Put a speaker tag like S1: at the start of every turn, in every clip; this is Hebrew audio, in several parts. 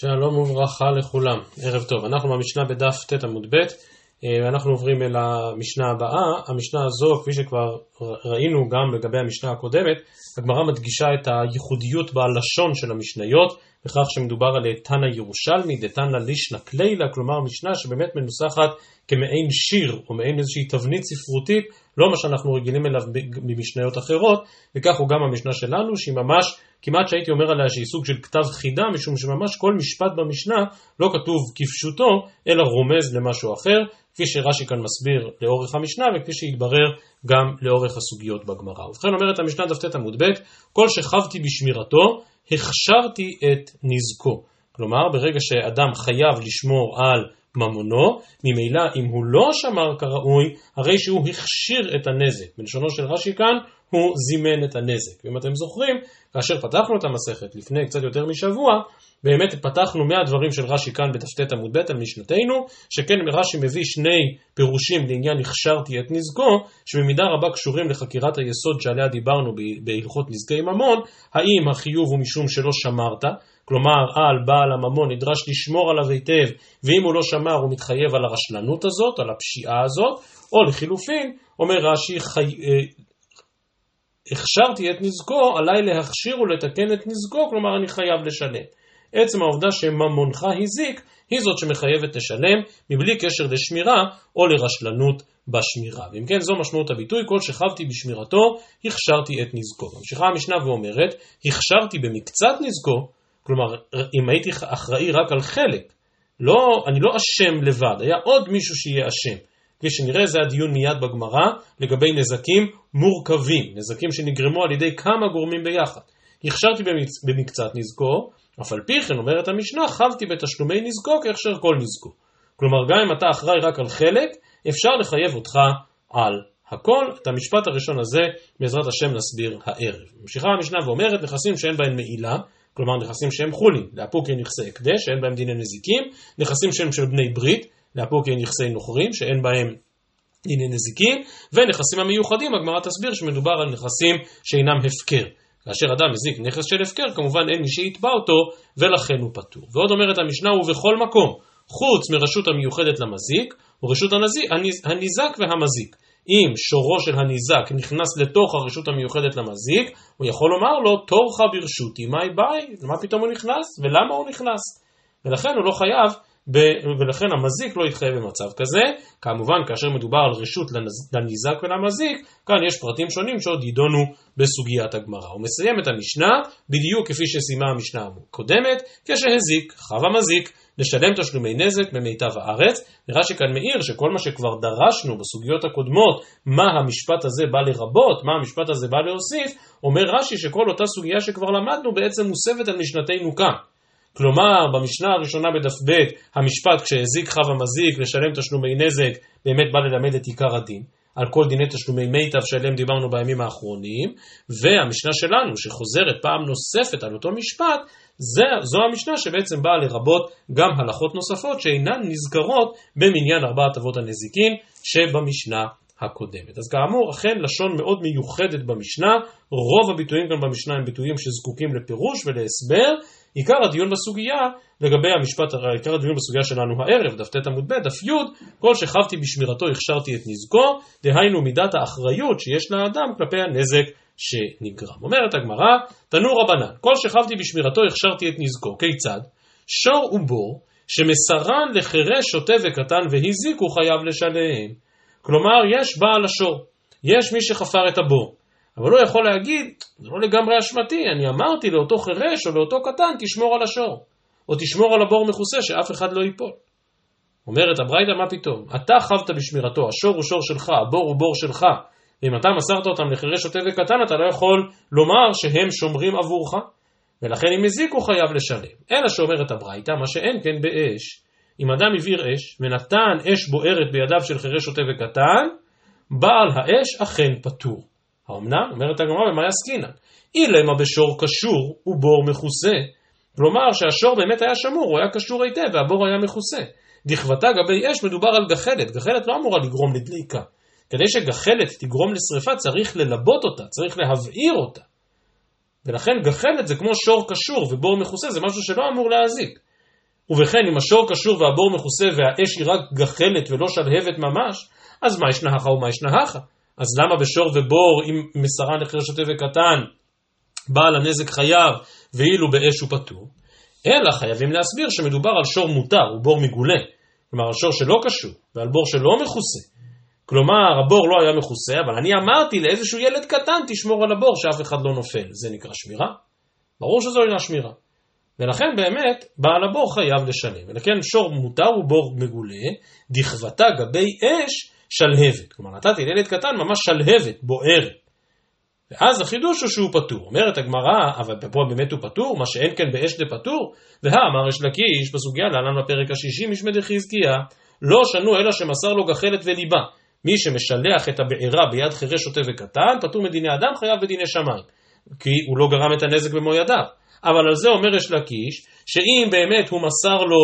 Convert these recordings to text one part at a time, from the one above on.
S1: שלום וברכה לכולם, ערב טוב. אנחנו במשנה בדף ט עמוד ב', ואנחנו עוברים אל המשנה הבאה. המשנה הזו, כפי שכבר ראינו גם לגבי המשנה הקודמת, הגמרא מדגישה את הייחודיות בלשון של המשניות, בכך שמדובר על תנא ירושלמי, דתנא לישנא קלילה, כלומר משנה שבאמת מנוסחת כמעין שיר או מעין איזושהי תבנית ספרותית, לא מה שאנחנו רגילים אליו ממשניות אחרות, וכך הוא גם המשנה שלנו, שהיא ממש, כמעט שהייתי אומר עליה שהיא סוג של כתב חידה, משום שממש כל משפט במשנה לא כתוב כפשוטו, אלא רומז למשהו אחר, כפי שרש"י כאן מסביר לאורך המשנה, וכפי שהתברר גם לאורך הסוגיות בגמרא. ובכן אומרת המשנה דף ט עמוד ב', כל שכבתי בשמירתו, הכשרתי את נזקו. כלומר, ברגע שאדם חייב לשמור על ממונו, ממילא אם הוא לא שמר כראוי, הרי שהוא הכשיר את הנזק. בלשונו של רש"י כאן, הוא זימן את הנזק. ואם אתם זוכרים, כאשר פתחנו את המסכת לפני קצת יותר משבוע, באמת פתחנו מהדברים של רש"י כאן בת"ט עמוד ב' על משנתנו, שכן רש"י מביא שני פירושים לעניין הכשרתי את נזקו, שבמידה רבה קשורים לחקירת היסוד שעליה דיברנו בהלכות נזקי ממון, האם החיוב הוא משום שלא שמרת, כלומר על בעל הממון נדרש לשמור עליו היטב, ואם הוא לא שמר הוא מתחייב על הרשלנות הזאת, על הפשיעה הזאת, או לחילופין, אומר רש"י, חי... הכשרתי את נזקו, עליי להכשיר ולתקן את נזקו, כלומר אני חייב לשלם. עצם העובדה שממונך הזיק, היא זאת שמחייבת לשלם, מבלי קשר לשמירה או לרשלנות בשמירה. ואם כן, זו משמעות הביטוי, כל שכבתי בשמירתו, הכשרתי את נזקו. ממשיכה המשנה ואומרת, הכשרתי במקצת נזקו, כלומר, אם הייתי אחראי רק על חלק, לא, אני לא אשם לבד, היה עוד מישהו שיהיה אשם. כפי שנראה, זה הדיון מיד בגמרא לגבי נזקים מורכבים, נזקים שנגרמו על ידי כמה גורמים ביחד. הכשרתי במקצת נזקו, אף על פי כן אומרת המשנה, חבתי בתשלומי נזקו כהכשר כל נזקו. כלומר, גם אם אתה אחראי רק על חלק, אפשר לחייב אותך על הכל. את המשפט הראשון הזה, בעזרת השם נסביר הערב. ממשיכה המשנה ואומרת, נכסים שאין בהם מעילה, כלומר נכסים שהם חולין, לאפוקי נכסי הקדש, שאין בהם דיני נזיקים, נכסים שהם של בני ברית, לאפוקי נכסי נוכרים, שאין בהם דיני נזיקים, ונכסים המיוחדים, הגמרא תסביר שמדובר על נכסים שאינם הפקר. כאשר אדם מזיק נכס של הפקר, כמובן אין מי שיתבע אותו, ולכן הוא פטור. ועוד אומרת המשנה, ובכל מקום, חוץ מרשות המיוחדת למזיק, ורשות הניזק והמזיק. אם שורו של הניזק נכנס לתוך הרשות המיוחדת למזיק, הוא יכול לומר לו, תורך ברשותי, מאי ביי, מה פתאום הוא נכנס, ולמה הוא נכנס. ולכן הוא לא חייב. ולכן המזיק לא יתחייב במצב כזה. כמובן, כאשר מדובר על רשות לניזק ולמזיק, כאן יש פרטים שונים שעוד יידונו בסוגיית הגמרא. הוא מסיים את המשנה בדיוק כפי שסיימה המשנה הקודמת, כשהזיק, חב המזיק, לשלם תשלומי נזק במיטב הארץ. נראה שכאן מאיר שכל מה שכבר דרשנו בסוגיות הקודמות, מה המשפט הזה בא לרבות, מה המשפט הזה בא להוסיף, אומר רש"י שכל אותה סוגיה שכבר למדנו בעצם מוסבת על משנתנו כאן. כלומר, במשנה הראשונה בדף ב', המשפט כשהזיק חב המזיק לשלם תשלומי נזק, באמת בא ללמד את עיקר הדין, על כל דיני תשלומי מיטב שעליהם דיברנו בימים האחרונים, והמשנה שלנו, שחוזרת פעם נוספת על אותו משפט, זה, זו המשנה שבעצם באה לרבות גם הלכות נוספות שאינן נזכרות במניין ארבעת אבות הנזיקין שבמשנה הקודמת. אז כאמור, אכן לשון מאוד מיוחדת במשנה, רוב הביטויים כאן במשנה הם ביטויים שזקוקים לפירוש ולהסבר. עיקר הדיון בסוגיה, לגבי המשפט, עיקר הדיון בסוגיה שלנו הערב, דף ט עמוד ב, דף י, כל שכבתי בשמירתו הכשרתי את נזקו, דהיינו מידת האחריות שיש לאדם כלפי הנזק שנגרם. אומרת הגמרא, תנו רבנן, כל שכבתי בשמירתו הכשרתי את נזקו, כיצד? שור ובור, שמסרן לחירש, שוטה וקטן והזיק, הוא חייב לשלם. כלומר, יש בעל השור, יש מי שחפר את הבור, אבל הוא יכול להגיד, זה לא לגמרי אשמתי, אני אמרתי לאותו חירש או לאותו קטן, תשמור על השור, או תשמור על הבור מכוסה, שאף אחד לא ייפול. אומרת הברייתא, מה פתאום? אתה חבת בשמירתו, השור הוא שור שלך, הבור הוא בור שלך, ואם אתה מסרת אותם לחירש, שוטה וקטן, אתה לא יכול לומר שהם שומרים עבורך, ולכן אם הזיקו חייב לשלם. אלא שאומרת הברייתא, מה שאין כן באש. אם אדם הבעיר אש, ונתן אש בוערת בידיו של חירש, שוטה וקטן, בעל האש אכן פטור. האומנם? אומרת הגמרא, במה יסקינן? אילמה בשור קשור ובור מכוסה. כלומר שהשור באמת היה שמור, הוא היה קשור היטב והבור היה מכוסה. דכבתה גבי אש מדובר על גחלת, גחלת לא אמורה לגרום לדליקה. כדי שגחלת תגרום לשרפה צריך ללבות אותה, צריך להבעיר אותה. ולכן גחלת זה כמו שור קשור ובור מכוסה, זה משהו שלא אמור להזיק. ובכן אם השור קשור והבור מכוסה והאש היא רק גחלת ולא שלהבת ממש, אז מה ישנהך ומה ישנהך? אז למה בשור ובור אם מסרן לחיר שוטה וקטן בעל הנזק חייב ואילו באש הוא פטור? אלא חייבים להסביר שמדובר על שור מותר, הוא בור מגולה. כלומר על שור שלא קשור ועל בור שלא מכוסה. כלומר הבור לא היה מכוסה, אבל אני אמרתי לאיזשהו ילד קטן תשמור על הבור שאף אחד לא נופל. זה נקרא שמירה? ברור שזו אינה שמירה. ולכן באמת בעל הבור חייב לשלם. ולכן שור מותר הוא בור מגולה, דכבתה גבי אש שלהבת. כלומר נתתי לילד קטן ממש שלהבת, בוערת. ואז החידוש הוא שהוא פטור. אומרת הגמרא, אבל פה באמת הוא פטור, מה שאין כן באש דפטור, והאמר יש לקיש בסוגיה להלן בפרק השישי משמי דחזקיה, לא שנו אלא שמסר לו גחלת וליבה. מי שמשלח את הבעירה ביד חירש שוטה וקטן, פטור מדיני אדם, חייב בדיני שמיים. כי הוא לא גרם את הנזק במו ידיו. אבל על זה אומר יש לקיש, שאם באמת הוא מסר לו,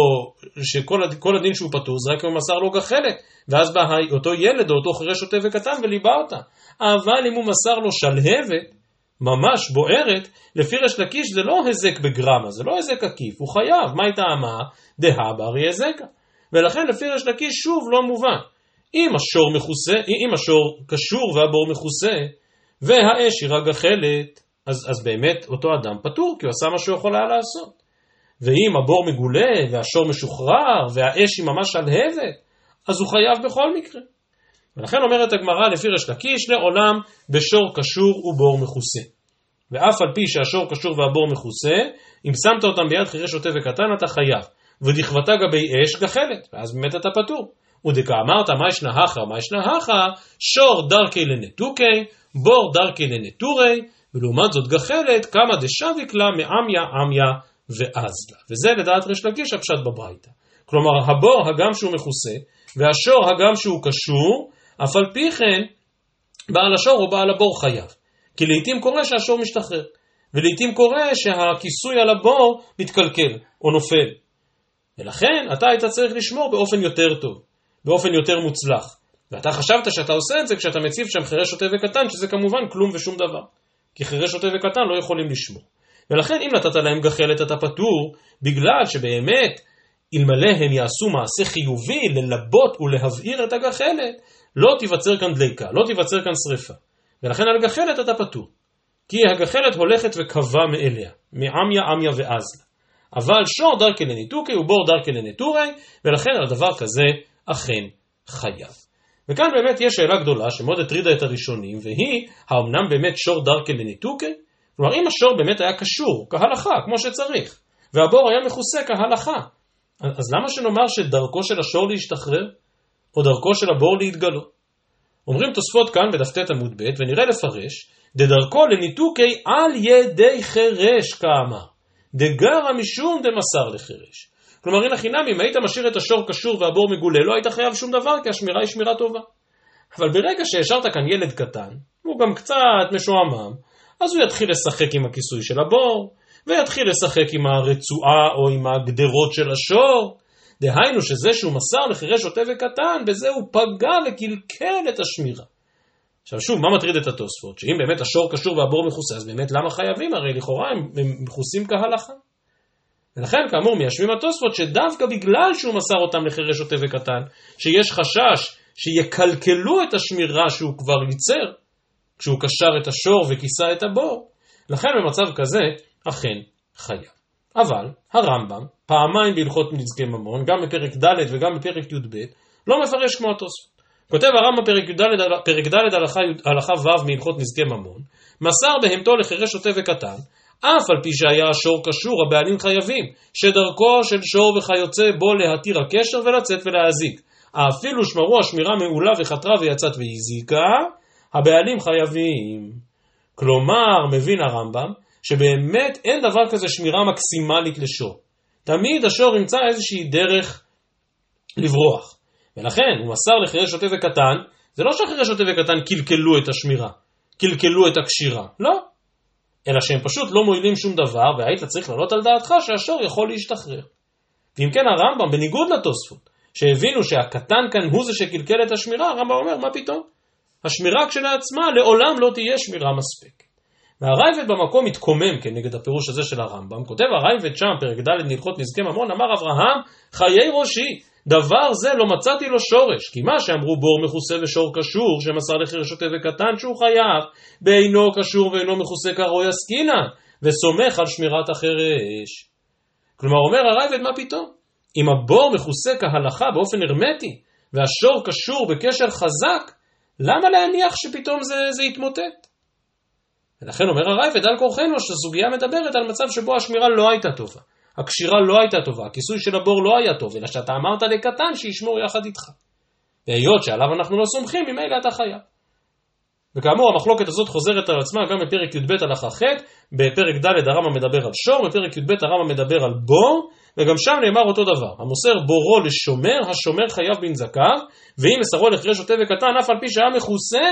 S1: שכל הדין שהוא פטור זה רק אם הוא מסר לו גחלת, ואז בא אותו ילד או אותו חירש שוטה וקטן וליבה אותה. אבל אם הוא מסר לו שלהבת, ממש בוערת, לפי ריש לקיש זה לא הזק בגרמה, זה לא הזק עקיף, הוא חייב, מה הייתה אמה? דהא ברי הזקה. ולכן לפי ריש לקיש שוב לא מובן. אם השור מכוסה, אם השור קשור והבור מכוסה, והאש היא רק גחלת, אז, אז באמת אותו אדם פטור, כי הוא עשה מה שהוא יכול היה לעשות. ואם הבור מגולה, והשור משוחרר, והאש היא ממש שלהבת, אז הוא חייב בכל מקרה. ולכן אומרת הגמרא לפי רש לקיש, לעולם בשור קשור ובור מכוסה. ואף על פי שהשור קשור והבור מכוסה, אם שמת אותם ביד חירש שוטה וקטן אתה חייב. ודכבתה גבי אש גחלת, ואז באמת אתה פטור. ודקה אמרת מה ישנה הכא, מה ישנה הכא, שור דרכי לנתוקי, בור דרכי לנטורי, ולעומת זאת גחלת, כמה דשביק לה מעמיה עמיה ואזלה. וזה לדעת ריש לקיש הפשט בברייתא. כלומר, הבור הגם שהוא מכוסה, והשור הגם שהוא קשור, אף על פי כן, בעל השור או בעל הבור חייב. כי לעיתים קורה שהשור משתחרר, ולעיתים קורה שהכיסוי על הבור מתקלקל או נופל. ולכן אתה היית צריך לשמור באופן יותר טוב, באופן יותר מוצלח. ואתה חשבת שאתה עושה את זה כשאתה מציב שם חירש שוטה וקטן, שזה כמובן כלום ושום דבר. כי חירש שוטה וקטן לא יכולים לשמור. ולכן אם נתת להם גחלת אתה פטור, בגלל שבאמת אלמלא הם יעשו מעשה חיובי ללבות ולהבעיר את הגחלת, לא תיווצר כאן דליקה, לא תיווצר כאן שריפה. ולכן על גחלת אתה פטור. כי הגחלת הולכת וקבע מאליה, מעמיה עמיה ואזלה. אבל שור דרכי לניתוקי ובור דרכי לנטורי, ולכן על דבר כזה אכן חייב. וכאן באמת יש שאלה גדולה שמאוד הטרידה את הראשונים, והיא, האמנם באמת שור דרכי לניתוקי? כלומר, אם השור באמת היה קשור כהלכה, כמו שצריך, והבור היה מכוסה כהלכה, אז למה שנאמר שדרכו של השור להשתחרר, או דרכו של הבור להתגלות? אומרים תוספות כאן בדף ט עמוד ב', ונראה לפרש, דדרכו לניתוקי על ידי חירש כאמר, דגרא משום דמסר לחירש. כלומר, הנה חינם, אם היית משאיר את השור קשור והבור מגולה, לא היית חייב שום דבר, כי השמירה היא שמירה טובה. אבל ברגע שהשארת כאן ילד קטן, הוא גם קצת משועמם, אז הוא יתחיל לשחק עם הכיסוי של הבור, ויתחיל לשחק עם הרצועה או עם הגדרות של השור. דהיינו שזה שהוא מסר לחירש שוטה וקטן, בזה הוא פגע וקלקל את השמירה. עכשיו שוב, מה מטריד את התוספות? שאם באמת השור קשור והבור מכוסה, אז באמת למה חייבים? הרי לכאורה הם, הם מכוסים כהלכה. ולכן כאמור מיישבים התוספות שדווקא בגלל שהוא מסר אותם לחירש שוטה וקטן, שיש חשש שיקלקלו את השמירה שהוא כבר ייצר, כשהוא קשר את השור וכיסה את הבור, לכן במצב כזה אכן חייב. אבל הרמב"ם, פעמיים בהלכות נזקי ממון, גם בפרק ד' וגם בפרק י"ב, לא מפרש כמו התוספות. כותב הרמב"ם פרק י"ד, פרק ד' הלכה, הלכה ו' מהלכות נזקי ממון, מסר בהמתו לחירש שוטה וקטן, אף על פי שהיה השור קשור, הבעלים חייבים, שדרכו של שור וכיוצא בו להתיר הקשר ולצאת ולהזיק. אפילו שמרו השמירה מעולה וחתרה ויצאת והזיקה, הבעלים חייבים. כלומר, מבין הרמב"ם, שבאמת אין דבר כזה שמירה מקסימלית לשור. תמיד השור ימצא איזושהי דרך לברוח. ולכן הוא מסר לחירש שוטה וקטן, זה לא שהחירש שוטה וקטן קלקלו את השמירה, קלקלו את הקשירה, לא. אלא שהם פשוט לא מועילים שום דבר, והיית צריך לעלות על דעתך שהשור יכול להשתחרר. ואם כן הרמב"ם, בניגוד לתוספות, שהבינו שהקטן כאן הוא זה שקלקל את השמירה, הרמב"ם אומר, מה פתאום? השמירה כשלעצמה לעולם לא תהיה שמירה מספקת. והרייבד במקום מתקומם כנגד הפירוש הזה של הרמב"ם, כותב הרייבד שם, פרק ד' נלכות נזקי ממון, אמר אברהם, חיי ראשי, דבר זה לא מצאתי לו שורש, כי מה שאמרו בור מכוסה ושור קשור, שמסר לחיר שוטה וקטן שהוא חייב, בעינו קשור ואינו מכוסה כרוי עסקינן, וסומך על שמירת החרש. כלומר אומר הרייבד מה פתאום? אם הבור מכוסה כהלכה באופן הרמטי, והשור קשור בקשר חזק, למה להניח שפתאום זה, זה יתמוטט? ולכן אומר הרייבד על כורחנו שהסוגיה מדברת על מצב שבו השמירה לא הייתה טובה. הקשירה לא הייתה טובה, הכיסוי של הבור לא היה טוב, אלא שאתה אמרת לקטן שישמור יחד איתך. והיות שעליו אנחנו לא סומכים, ממילא אתה חייב. וכאמור, המחלוקת הזאת חוזרת על עצמה גם בפרק י"ב הלכה ח', בפרק ד' הרמב"ם מדבר על שור, בפרק י"ב הרמב"ם מדבר על בור, וגם שם נאמר אותו דבר. המוסר בורו לשומר, השומר חייב בנזקיו, ואם מסרו לחרי שוטה וקטן, אף על פי שהיה מכוסה,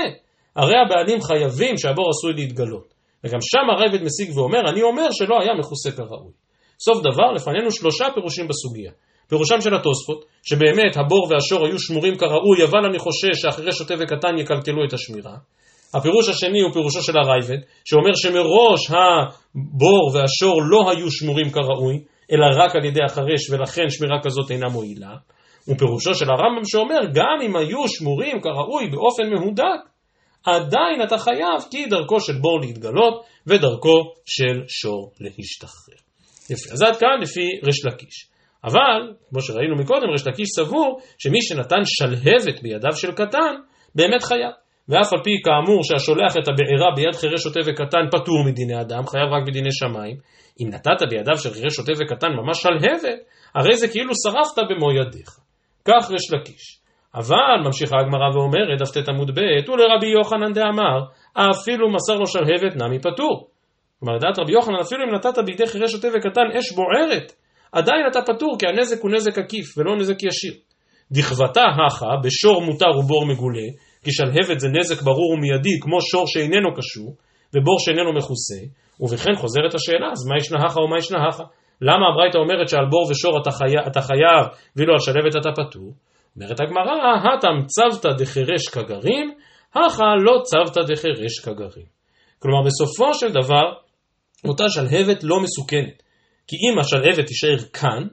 S1: הרי הבעלים חייבים שהבור עשוי להתגלות. וגם שם הרבד משיג ואומר, אני אומר שלא היה מכוסה כראוי. סוף דבר, לפנינו שלושה פירושים בסוגיה. פירושם של התוספות, שבאמת הבור והשור היו שמורים כראוי, אבל אני חושש שאחרי שוטה וקטן יקלקלו את השמירה. הפירוש השני הוא פירושו של הרייבד, שאומר שמראש הבור והשור לא היו שמורים כראוי, אלא רק על ידי החרש, ולכן שמירה כזאת אינה מועילה. ופירושו של הרמב"ם שאומר, גם אם היו שמורים כראוי באופן מהודק, עדיין אתה חייב כי דרכו של בור להתגלות, ודרכו של שור להשתחרר. יפה, אז עד כאן לפי ריש לקיש. אבל, כמו שראינו מקודם, ריש לקיש סבור שמי שנתן שלהבת בידיו של קטן, באמת חייב. ואף על פי כאמור שהשולח את הבעירה ביד חירש שוטה וקטן פטור מדיני אדם, חייב רק בדיני שמיים. אם נתת בידיו של חירש שוטה וקטן ממש שלהבת, הרי זה כאילו שרפת במו ידיך. כך ריש לקיש. אבל, ממשיכה הגמרא ואומרת, דף ט עמוד ב', ולרבי יוחנן דאמר, אפילו מסר לו שלהבת נמי פטור. כלומר, לדעת רבי יוחנן, אפילו אם נתת בידי חירש שוטה וקטן אש בוערת, עדיין אתה פטור, כי הנזק הוא נזק עקיף ולא נזק ישיר. דכבתה הכה, בשור מותר ובור מגולה, כי שלהבת זה נזק ברור ומיידי, כמו שור שאיננו קשור, ובור שאיננו מכוסה, ובכן חוזרת השאלה, אז מה ישנה הכה ומה ישנה הכה? למה הברייתא אומרת שעל בור ושור אתה, חי... אתה חייב, ואילו על שלהבת אתה פטור? אומרת הגמרא, הטם צוותא דחירש כגרים, הכה לא צוותא דחירש כגרים. כלומר, בסופו של דבר, אותה שלהבת לא מסוכנת. כי אם השלהבת תישאר כאן,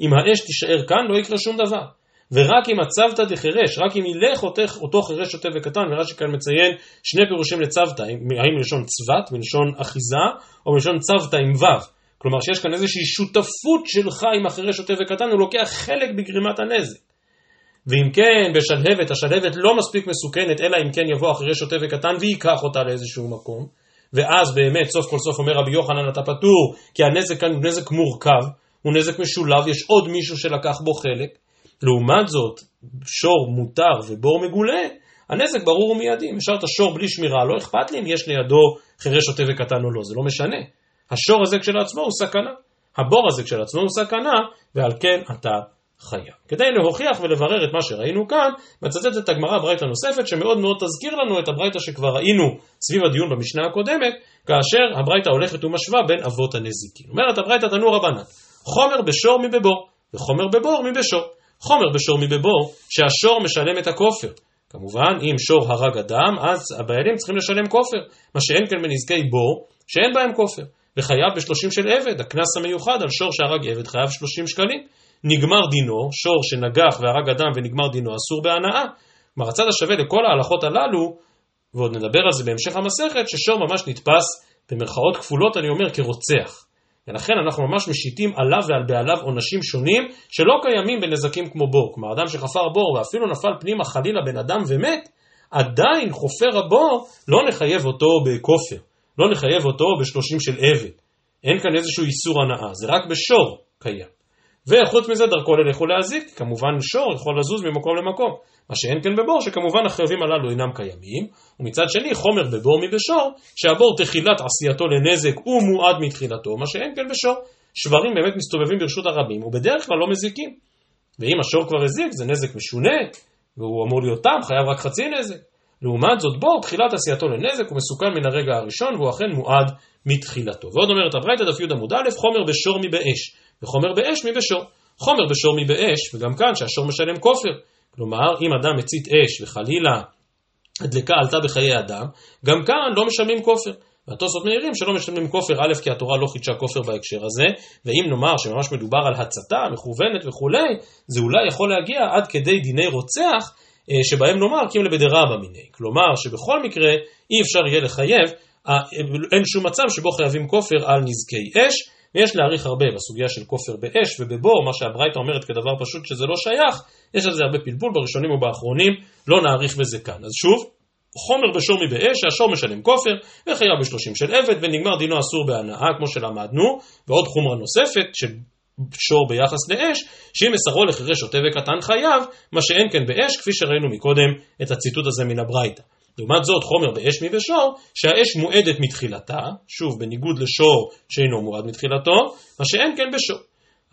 S1: אם האש תישאר כאן, לא יקרה שום דבר. ורק אם הצוותא דחירש, רק אם ילך אותך, אותו חירש שוטה וקטן, ורש"י כאן מציין שני פירושים לצוותא, האם מלשון צבת, מלשון אחיזה, או מלשון צוותא עם ו'. כלומר שיש כאן איזושהי שותפות שלך עם החירש שוטה וקטן, הוא לוקח חלק בגרימת הנזק. ואם כן, בשלהבת, השלהבת לא מספיק מסוכנת, אלא אם כן יבוא החירש שוטה וקטן וייקח אותה לאיזשהו מקום. ואז באמת, סוף כל סוף אומר רבי יוחנן, אתה פטור, כי הנזק כאן הוא נזק מורכב, הוא נזק משולב, יש עוד מישהו שלקח בו חלק. לעומת זאת, שור מותר ובור מגולה, הנזק ברור ומיידי. אם השארת שור בלי שמירה, לא אכפת לי אם יש לידו חירש שוטה וקטן או לא, זה לא משנה. השור הזה כשלעצמו הוא סכנה. הבור הזה כשלעצמו הוא סכנה, ועל כן אתה חייב. כדי להוכיח ולברר את מה שראינו כאן, מצטטת הגמרא ברייתא נוספת, שמאוד מאוד תזכיר לנו את הברייתא שכבר ראינו סביב הדיון במשנה הקודמת, כאשר הברייתא הולכת ומשווה בין אבות הנזיקין. אומרת הברייתא תנו רבנן, חומר בשור מבבור, וחומר בבור מבשור. חומר בשור מבבור, שהשור משלם את הכופר. כמובן, אם שור הרג אדם, אז הבעלים צריכים לשלם כופר, מה שאין כאן בנזקי בור, שאין בהם כופר. וחייב בשלושים של עבד, הקנס המיוחד על שור שהרג עבד חייב שלושים שקלים. נגמר דינו, שור שנגח והרג אדם ונגמר דינו, אסור בהנאה. כלומר, הצד השווה לכל ההלכות הללו, ועוד נדבר על זה בהמשך המסכת, ששור ממש נתפס, במרכאות כפולות אני אומר, כרוצח. ולכן אנחנו ממש משיתים עליו ועל בעליו עונשים שונים שלא קיימים בנזקים כמו בור. כלומר, אדם שחפר בור ואפילו נפל פנימה חלילה בן אדם ומת, עדיין חופר הבור לא נחייב אותו בכופר, לא נחייב אותו בשלושים של עבד. אין כאן איזשהו איסור הנאה, זה רק בשור קיים. וחוץ מזה דרכו ללך ולהזיק, כמובן שור יכול לזוז ממקום למקום, מה שאין כן בבור, שכמובן החייבים הללו אינם קיימים, ומצד שני חומר בבור מבשור, שהבור תחילת עשייתו לנזק הוא מועד מתחילתו, מה שאין כן בשור. שברים באמת מסתובבים ברשות הרבים, ובדרך כלל לא מזיקים. ואם השור כבר הזיק, זה נזק משונה, והוא אמור להיות תם, חייב רק חצי נזק. לעומת זאת בור, תחילת עשייתו לנזק הוא מסוכן מן הרגע הראשון, והוא אכן מועד מתחילתו. ועוד אומרת הברייתא דף י עמוד א', חומר בשור מבאש. וחומר באש מבשור. חומר בשור מבאש, וגם כאן שהשור משלם כופר. כלומר, אם אדם מצית אש וחלילה הדלקה עלתה בחיי אדם, גם כאן לא משלמים כופר. והתוספות מעירים שלא משלמים כופר, א', כי התורה לא חידשה כופר בהקשר הזה, ואם נאמר שממש מדובר על הצתה מכוונת וכולי, זה אולי יכול להגיע עד כדי דיני רוצח, אה, שבהם נאמר קים לבדרה במיני. כלומר, שבכל מקרה אי אפשר יהיה לחייב, אה, אין שום מצב שבו חייבים כופר על נזקי אש, ויש להעריך הרבה בסוגיה של כופר באש ובבור, מה שהברייתא אומרת כדבר פשוט שזה לא שייך, יש על זה הרבה פלפול בראשונים ובאחרונים, לא נאריך בזה כאן. אז שוב, חומר בשור מבאש, שהשור משלם כופר, וחייב בשלושים של עבד, ונגמר דינו אסור בהנאה, כמו שלמדנו, ועוד חומרה נוספת של שור ביחס לאש, שאם מסרו לחירש שוטה וקטן חייב, מה שאין כן באש, כפי שראינו מקודם את הציטוט הזה מן הברייתא. לעומת זאת חומר באש מבשור, שהאש מועדת מתחילתה, שוב בניגוד לשור שאינו מועד מתחילתו, מה שאין כן בשור.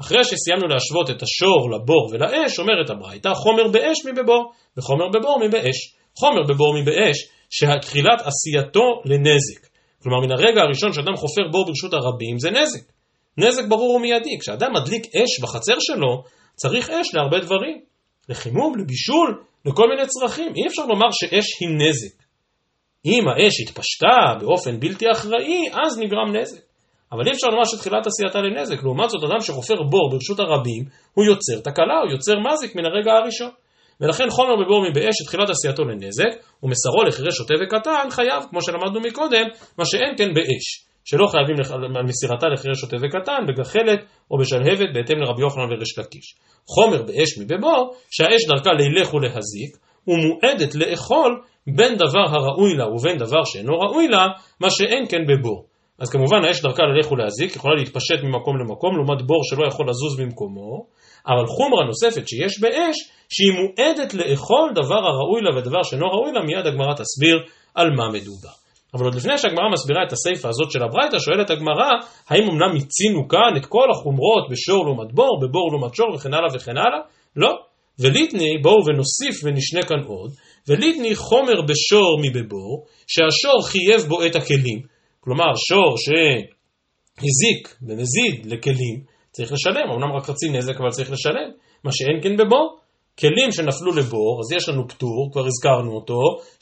S1: אחרי שסיימנו להשוות את השור לבור ולאש, אומרת הברייתא, חומר באש מבבור, וחומר בבור מבאש. חומר בבור מבאש, שתחילת עשייתו לנזק. כלומר, מן הרגע הראשון שאדם חופר בור ברשות הרבים, זה נזק. נזק ברור ומיידי. כשאדם מדליק אש בחצר שלו, צריך אש להרבה דברים. לחימום, לבישול, לכל מיני צרכים. אי אפשר לומר שאש היא נזק. אם האש התפשטה באופן בלתי אחראי, אז נגרם נזק. אבל אי אפשר לומר שתחילת עשייתה לנזק. לעומת זאת, אדם שחופר בור ברשות הרבים, הוא יוצר תקלה, הוא יוצר מזיק מן הרגע הראשון. ולכן חומר בבור מבאש שתחילת עשייתו לנזק, ומסרו לחירש שוטה וקטן, חייב, כמו שלמדנו מקודם, מה שאין כן באש. שלא חייבים על מסירתה לחירש שוטה וקטן, בגחלת או בשלהבת, בהתאם לרבי יוחנן וריש לקיש. חומר באש מבבור, שהאש דרכה לילך ולהזיק, ומועדת לאכול בין דבר הראוי לה ובין דבר שאינו ראוי לה, מה שאין כן בבור. אז כמובן האש דרכה ללך ולהזיק, יכולה להתפשט ממקום למקום, לעומת בור שלא יכול לזוז במקומו, אבל חומרה נוספת שיש באש, שהיא מועדת לאכול דבר הראוי לה ודבר שאינו ראוי לה, מיד הגמרא תסביר על מה מדובר. אבל עוד לפני שהגמרא מסבירה את הסיפא הזאת של הברייתא, שואלת הגמרא, האם אמנם מיצינו כאן את כל החומרות בשור לעומת בור, בבור לעומת שור וכן הלאה וכן הלאה? לא. וליטני, בואו ונוסיף ונשנה כאן עוד, וליטני חומר בשור מבבור, שהשור חייב בו את הכלים, כלומר שור שהזיק ומזיד לכלים, צריך לשלם, אמנם רק חצי נזק אבל צריך לשלם, מה שאין כן בבור. כלים שנפלו לבור, אז יש לנו פטור, כבר הזכרנו אותו,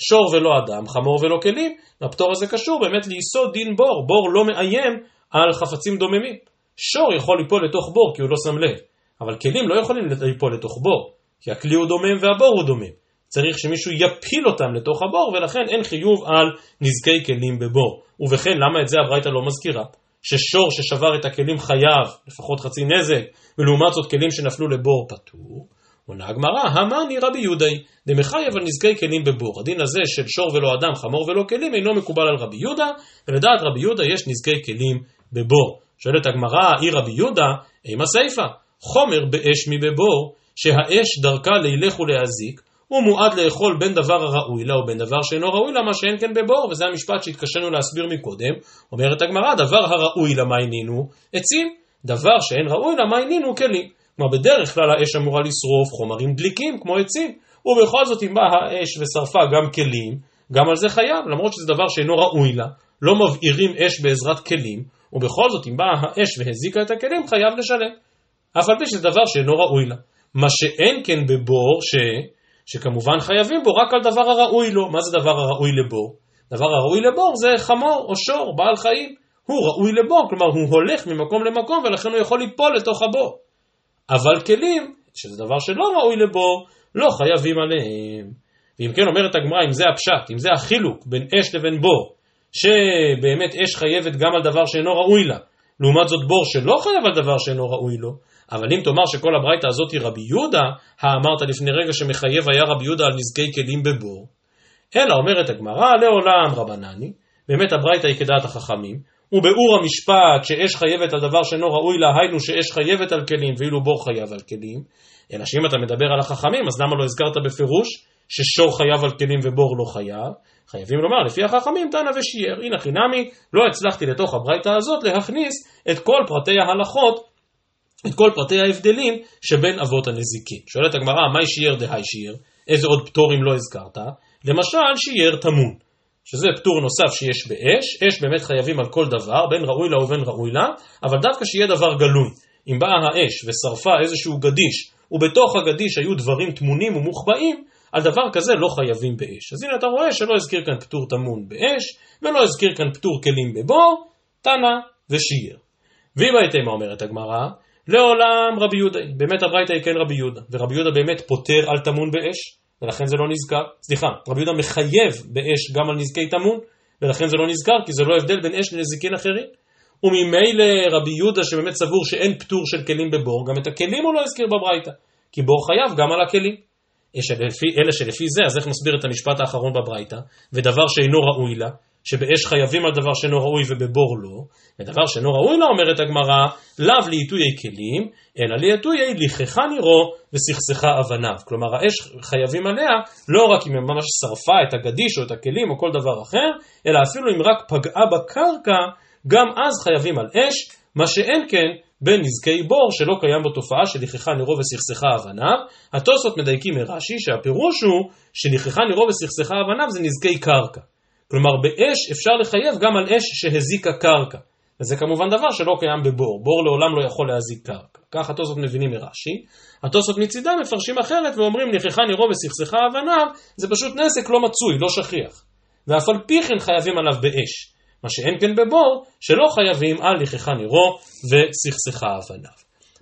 S1: שור ולא אדם, חמור ולא כלים, והפטור הזה קשור באמת ליסוד דין בור, בור לא מאיים על חפצים דוממים. שור יכול ליפול לתוך בור כי הוא לא שם לב, אבל כלים לא יכולים ליפול לתוך בור, כי הכלי הוא דומם והבור הוא דומם. צריך שמישהו יפיל אותם לתוך הבור, ולכן אין חיוב על נזקי כלים בבור. ובכן, למה את זה הברייתא לא מזכירה? ששור ששבר את הכלים חייב לפחות חצי נזק, ולעומת זאת כלים שנפלו לבור פטור. עונה הגמרא, המאני רבי יהודאי, דמחייב על נזקי כלים בבור. הדין הזה של שור ולא אדם, חמור ולא כלים, אינו מקובל על רבי יהודה, ולדעת רבי יהודה יש נזקי כלים בבור. שואלת הגמרא, אי רבי יהודה, אימה סיפה, חומר באש מבבור, שהאש דרכה לילך ולהזיק, הוא מועד לאכול בין דבר הראוי לה ובין דבר שאינו ראוי לה, מה שאין כן בבור, וזה המשפט שהתקשינו להסביר מקודם. אומרת הגמרא, דבר הראוי לה מה? עצים, דבר שאין ראוי לה מה עינינו? כלים. כלומר, בדרך כלל האש אמורה לשרוף חומרים דליקים, כמו עצים, ובכל זאת אם באה האש ושרפה גם כלים, גם על זה חייב, למרות שזה דבר שאינו ראוי לה, לא מבעירים אש בעזרת כלים, ובכל זאת אם באה האש והזיקה את הכלים, חייב לשלם. אף על פי שזה דבר שאינו ראוי לה. מה שאין כן בבור, ש... שכמובן חייבים בו רק על דבר הראוי לו. מה זה דבר הראוי לבור? דבר הראוי לבור זה חמור או שור, בעל חיים. הוא ראוי לבור, כלומר הוא הולך ממקום למקום ולכן הוא יכול ליפול לתוך הבור. אבל כלים, שזה דבר שלא ראוי לבור, לא חייבים עליהם. ואם כן אומרת הגמרא, אם זה הפשט, אם זה החילוק בין אש לבין בור, שבאמת אש חייבת גם על דבר שאינו ראוי לה, לעומת זאת בור שלא חייב על דבר שאינו ראוי לו, אבל אם תאמר שכל הברייתא הזאת היא רבי יהודה, האמרת לפני רגע שמחייב היה רבי יהודה על נזקי כלים בבור, אלא אומרת הגמרא, לעולם רבנני, באמת הברייתא היא כדעת החכמים, וביאור המשפט שאש חייבת על דבר שאינו ראוי לה, היינו שאש חייבת על כלים ואילו בור חייב על כלים, אלא שאם אתה מדבר על החכמים, אז למה לא הזכרת בפירוש ששור חייב על כלים ובור לא חייב? חייבים לומר, לפי החכמים תנא ושיער. הנה חינמי, לא הצלחתי לתוך הברייתא הזאת להכניס את כל פרטי ההלכות, את כל פרטי ההבדלים שבין אבות הנזיקין. שואלת הגמרא, מהי שיער דהי שיער? איזה עוד פטורים לא הזכרת? למשל, שיער טמון. שזה פטור נוסף שיש באש, אש באמת חייבים על כל דבר, בין ראוי לה ובין ראוי לה, אבל דווקא שיהיה דבר גלוי. אם באה האש ושרפה איזשהו גדיש, ובתוך הגדיש היו דברים טמונים ומוחבאים, על דבר כזה לא חייבים באש. אז הנה אתה רואה שלא הזכיר כאן פטור טמון באש, ולא הזכיר כאן פטור כלים בבור, תנא ושיער. הייתם מה אומרת הגמרא, לעולם רבי יהודה, באמת הברייתא היא כן רבי יהודה, ורבי יהודה באמת פוטר על טמון באש, ולכן זה לא נזכר, סליחה, רבי יהודה מחייב באש גם על נזקי טמון, ולכן זה לא נזכר, כי זה לא הבדל בין אש לנזיקין אחרים. וממילא רבי יהודה שבאמת סבור שאין פטור של כלים בבור, גם את הכלים הוא לא הזכיר בברייתא, כי בור חייב גם על הכלים. אלה שלפי זה, אז איך נסביר את המשפט האחרון בברייתא, ודבר שאינו ראוי לה, שבאש חייבים על דבר שאינו ראוי ובבור לא, ודבר שאינו ראוי לה אומרת הגמרא, לאו לעיתויי כלים, אלא לעיתויי לכחה נירו וסכסכה אבניו. כלומר האש חייבים עליה לא רק אם היא ממש שרפה את הגדיש או את הכלים או כל דבר אחר, אלא אפילו אם רק פגעה בקרקע, גם אז חייבים על אש, מה שאין כן בנזקי בור שלא קיים בו תופעה של לכחה נירו וסכסכה אבניו. התוספות מדייקים מרש"י שהפירוש הוא שלכחה נירו וסכסכה אבניו זה נזקי קרקע. כלומר באש אפשר לחייב גם על אש שהזיקה קרקע. וזה כמובן דבר שלא קיים בבור, בור לעולם לא יכול להזיק קרקע. כך התוספות מבינים מרש"י. התוספות מצידם מפרשים אחרת ואומרים לכחה נירו וסכסכה אבניו, זה פשוט נזק לא מצוי, לא שכיח. ואף על פי כן חייבים עליו באש. מה שאין כן בבור, שלא חייבים על לכחה נירו וסכסכה אבניו.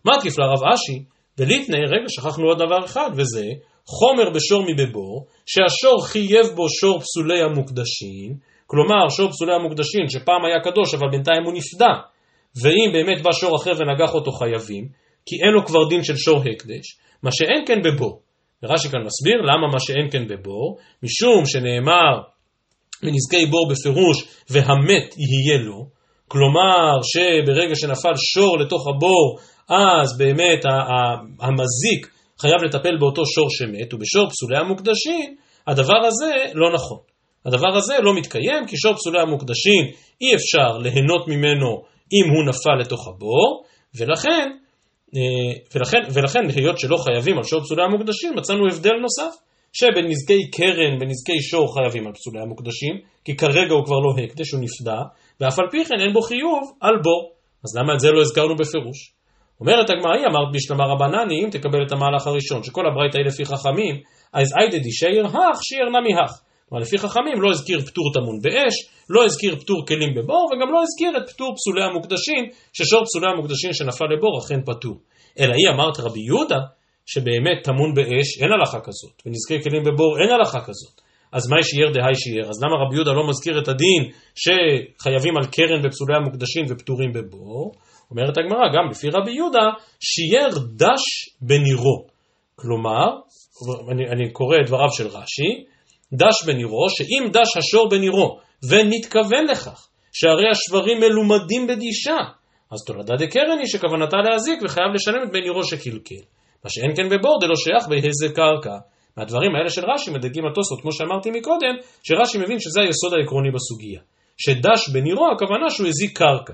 S1: מה תקיף לרב אשי? וליטני, רגע, שכחנו עוד דבר אחד, וזה חומר בשור מבבור, שהשור חייב בו שור פסולי המוקדשים, כלומר שור פסולי המוקדשים שפעם היה קדוש אבל בינתיים הוא נפדה, ואם באמת בא שור אחר ונגח אותו חייבים, כי אין לו כבר דין של שור הקדש, מה שאין כן בבור. ורש"י כאן מסביר למה מה שאין כן בבור, משום שנאמר בנזקי בור בפירוש והמת יהיה לו, כלומר שברגע שנפל שור לתוך הבור אז באמת המזיק חייב לטפל באותו שור שמת, ובשור פסולי המוקדשים, הדבר הזה לא נכון. הדבר הזה לא מתקיים, כי שור פסולי המוקדשים אי אפשר ליהנות ממנו אם הוא נפל לתוך הבור, ולכן, אה, ולכן, ולכן היות שלא חייבים על שור פסולי המוקדשים, מצאנו הבדל נוסף, שבנזקי קרן, בנזקי שור חייבים על פסולי המוקדשים, כי כרגע הוא כבר לא הקדש, הוא נפדה, ואף על פי כן אין בו חיוב על בור. אז למה את זה לא הזכרנו בפירוש? אומרת הגמרא, היא אמרת בשלמה רבנני, אם תקבל את המהלך הראשון, שכל הברייתא היא לפי חכמים, אז איידא דישייר הך, שייר נמי הך. כלומר, לפי חכמים לא הזכיר פטור טמון באש, לא הזכיר פטור כלים בבור, וגם לא הזכיר את פטור פסולי המוקדשים, ששור פסולי המוקדשים שנפל לבור אכן פטור. אלא היא אמרת רבי יהודה, שבאמת טמון באש אין הלכה כזאת, ונזכיר כלים בבור אין הלכה כזאת. אז מה שיער דהי שיער? אז למה רבי יהודה לא מזכיר את הדין שחייבים על קרן בפסולי המוקדשים ופטורים בבור? אומרת הגמרא, גם לפי רבי יהודה, שיער דש בנירו. כלומר, אני, אני קורא את דבריו של רש"י, דש בנירו, שאם דש השור בנירו, ונתכוון לכך, שהרי השברים מלומדים בדישה, אז תולדה דקרן היא שכוונתה להזיק וחייב לשלם את בנירו שקלקל. מה שאין כן בבור דלא שייך באיזה קרקע. מהדברים האלה של רש"י מדגים התוספות, כמו שאמרתי מקודם, שרש"י מבין שזה היסוד העקרוני בסוגיה. שדש בנירו הכוונה שהוא הזיק קרקע.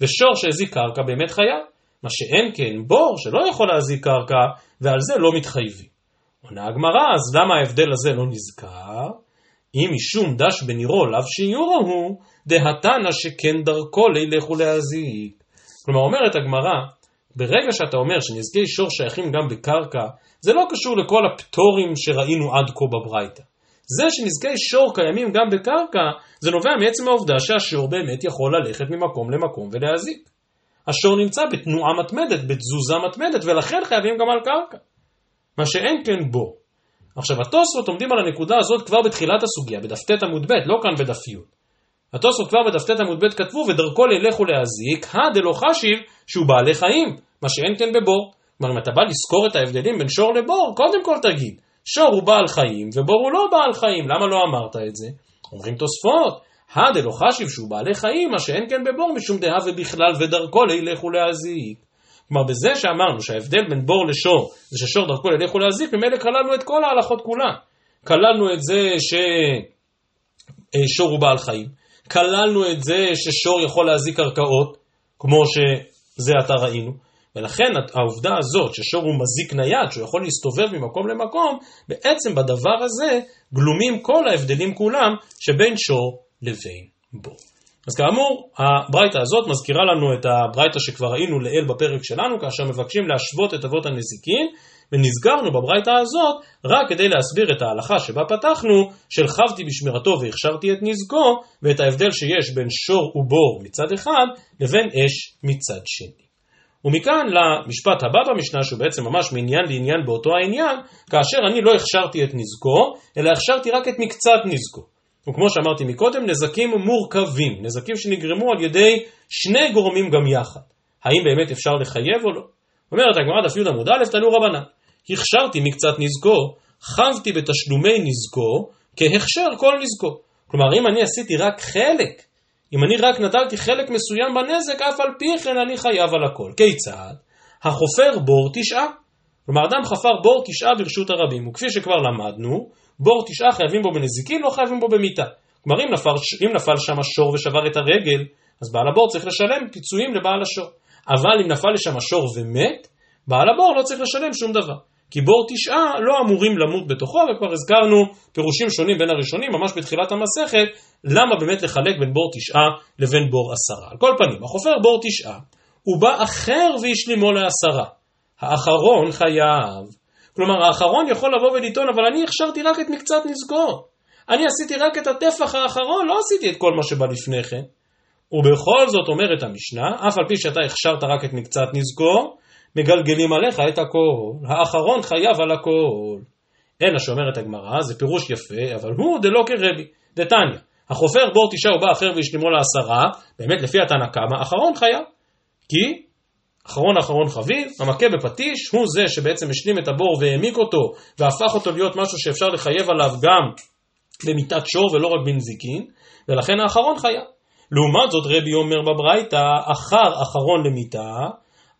S1: ושור שהזיק קרקע באמת חייב. מה שאין כן בור שלא יכול להזיק קרקע, ועל זה לא מתחייבים. עונה הגמרא, אז למה ההבדל הזה לא נזכר? אם משום דש בנירו לאו שיורו הוא, דהתנא שכן דרכו לילך ולהזיק. כלומר, אומרת הגמרא, ברגע שאתה אומר שנזקי שור שייכים גם בקרקע, זה לא קשור לכל הפטורים שראינו עד כה בברייתא. זה שנזקי שור קיימים גם בקרקע, זה נובע מעצם העובדה שהשור באמת יכול ללכת ממקום למקום ולהזיק. השור נמצא בתנועה מתמדת, בתזוזה מתמדת, ולכן חייבים גם על קרקע. מה שאין כן בו. עכשיו התוספות עומדים על הנקודה הזאת כבר בתחילת הסוגיה, בדף ט עמוד ב', לא כאן בדף י. התוספות כבר בדף ט עמוד ב' כתבו, ודרכו ללך ולהזיק, הדלא חשיב שהוא בעלי חיים, מה שאין כן בבור. כלומר, אם אתה בא לזכור את ההבדלים בין שור לבור, קודם כל תגיד, שור הוא בעל חיים ובור הוא לא בעל חיים, למה לא אמרת את זה? אומרים תוספות, הדלא חשיב שהוא בעלי חיים, מה שאין כן בבור משום דעה ובכלל ודרכו לילך ולהזיק. כלומר, בזה שאמרנו שההבדל בין בור לשור זה ששור דרכו לילך ולהזיק, ממילא כללנו את כל ההלכות כולן. כללנו את זה ששור הוא בעל חיים, כללנו את זה ששור יכול להזיק קרקעות, כמו שזה עתה ראינו, ולכן העובדה הזאת ששור הוא מזיק נייד, שהוא יכול להסתובב ממקום למקום, בעצם בדבר הזה גלומים כל ההבדלים כולם שבין שור לבין בור. אז כאמור, הברייתא הזאת מזכירה לנו את הברייתא שכבר ראינו לעיל בפרק שלנו, כאשר מבקשים להשוות את אבות הנזיקין, ונזכרנו בברייתא הזאת רק כדי להסביר את ההלכה שבה פתחנו, של חבתי בשמירתו והכשרתי את נזקו, ואת ההבדל שיש בין שור ובור מצד אחד, לבין אש מצד שני. ומכאן למשפט הבא במשנה, שהוא בעצם ממש מעניין לעניין באותו העניין, כאשר אני לא הכשרתי את נזקו, אלא הכשרתי רק את מקצת נזקו. וכמו שאמרתי מקודם, נזקים מורכבים, נזקים שנגרמו על ידי שני גורמים גם יחד. האם באמת אפשר לחייב או לא? אומרת הגמרא דף י עמוד א', תנו רבנן. הכשרתי מקצת נזקו, חבתי בתשלומי נזקו, כהכשר כל נזקו. כלומר, אם אני עשיתי רק חלק, אם אני רק נטלתי חלק מסוים בנזק, אף על פי כן אני חייב על הכל. כיצד? החופר בור תשעה. כלומר, אדם חפר בור תשעה ברשות הרבים, וכפי שכבר למדנו, בור תשעה חייבים בו בנזיקין, לא חייבים בו במיתה. כלומר, אם נפל, אם נפל שם השור ושבר את הרגל, אז בעל הבור צריך לשלם פיצויים לבעל השור. אבל אם נפל לשם השור ומת, בעל הבור לא צריך לשלם שום דבר. כי בור תשעה לא אמורים למות בתוכו, וכבר הזכרנו פירושים שונים בין הראשונים, ממש בתחילת המסכת, למה באמת לחלק בין בור תשעה לבין בור עשרה. על כל פנים, החופר בור תשעה, הוא בא אחר והשלימו לעשרה. האחרון חייב. כלומר, האחרון יכול לבוא ולטעון, אבל אני הכשרתי רק את מקצת נזקו. אני עשיתי רק את הטפח האחרון, לא עשיתי את כל מה שבא לפני כן. ובכל זאת אומרת המשנה, אף על פי שאתה הכשרת רק את מקצת נזקו, מגלגלים עליך את הכל, האחרון חייב על הכל. אלא שאומרת הגמרא, זה פירוש יפה, אבל הוא דלא כרבי, דתניא. החופר בור תשעה ובא אחר וישלימו לעשרה, באמת לפי התנא קמא, אחרון חייב. כי אחרון אחרון חביב, המכה בפטיש הוא זה שבעצם השלים את הבור והעמיק אותו והפך אותו להיות משהו שאפשר לחייב עליו גם במיטת שור ולא רק בנזיקין, ולכן האחרון חייב. לעומת זאת רבי אומר בברייתא, אחר אחרון למיטה,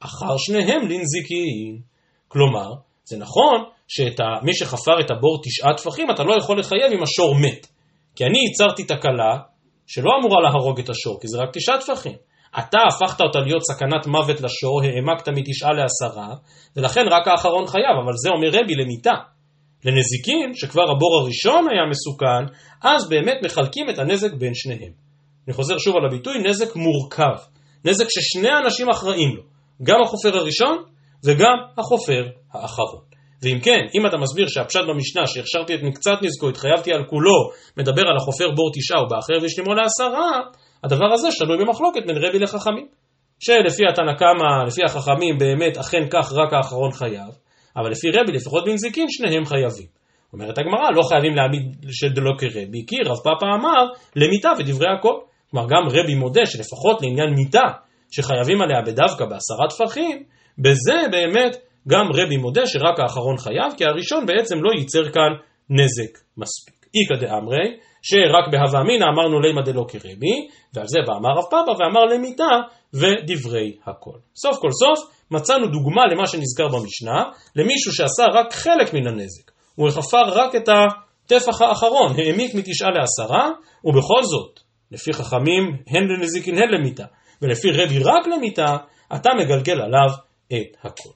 S1: אחר שניהם לנזיקין. כלומר, זה נכון שמי שחפר את הבור תשעה טפחים, אתה לא יכול לחייב אם השור מת. כי אני ייצרתי תקלה שלא אמורה להרוג את השור, כי זה רק תשעה טפחים. אתה הפכת אותה להיות סכנת מוות לשור, העמקת מתשעה לעשרה, ולכן רק האחרון חייב, אבל זה אומר רבי למיתה. לנזיקין, שכבר הבור הראשון היה מסוכן, אז באמת מחלקים את הנזק בין שניהם. אני חוזר שוב על הביטוי, נזק מורכב. נזק ששני אנשים אחראים לו. גם החופר הראשון וגם החופר האחרון. ואם כן, אם אתה מסביר שהפשט במשנה שהכשרתי את מקצת נזקו, התחייבתי על כולו, מדבר על החופר בור תשעה ובאחר וישלימו לעשרה, הדבר הזה שנוי במחלוקת בין רבי לחכמים. שלפי התנא קמא, לפי החכמים, באמת אכן כך רק האחרון חייב, אבל לפי רבי, לפחות בנזיקין, שניהם חייבים. אומרת הגמרא, לא חייבים להעמיד שדלא כרבי, כי רב פאפא אמר למיתה ודברי הכל. כלומר, גם רבי מודה שלפחות לעניין מיתה, שחייבים עליה בדווקא בעשרה טפחים, בזה באמת גם רבי מודה שרק האחרון חייב, כי הראשון בעצם לא ייצר כאן נזק מספיק. איכא דאמרי, שרק בהווה אמינא אמרנו לימא דלא כרבי, ועל זה בא אמר רב פאפא ואמר למיתה ודברי הכל. סוף כל סוף מצאנו דוגמה למה שנזכר במשנה, למישהו שעשה רק חלק מן הנזק. הוא חפר רק את הטפח האחרון, העמיק מתשעה לעשרה, ובכל זאת, לפי חכמים, הן לנזיקין הן למיתה, ולפי רבי רק למיתה, אתה מגלגל עליו את הכל.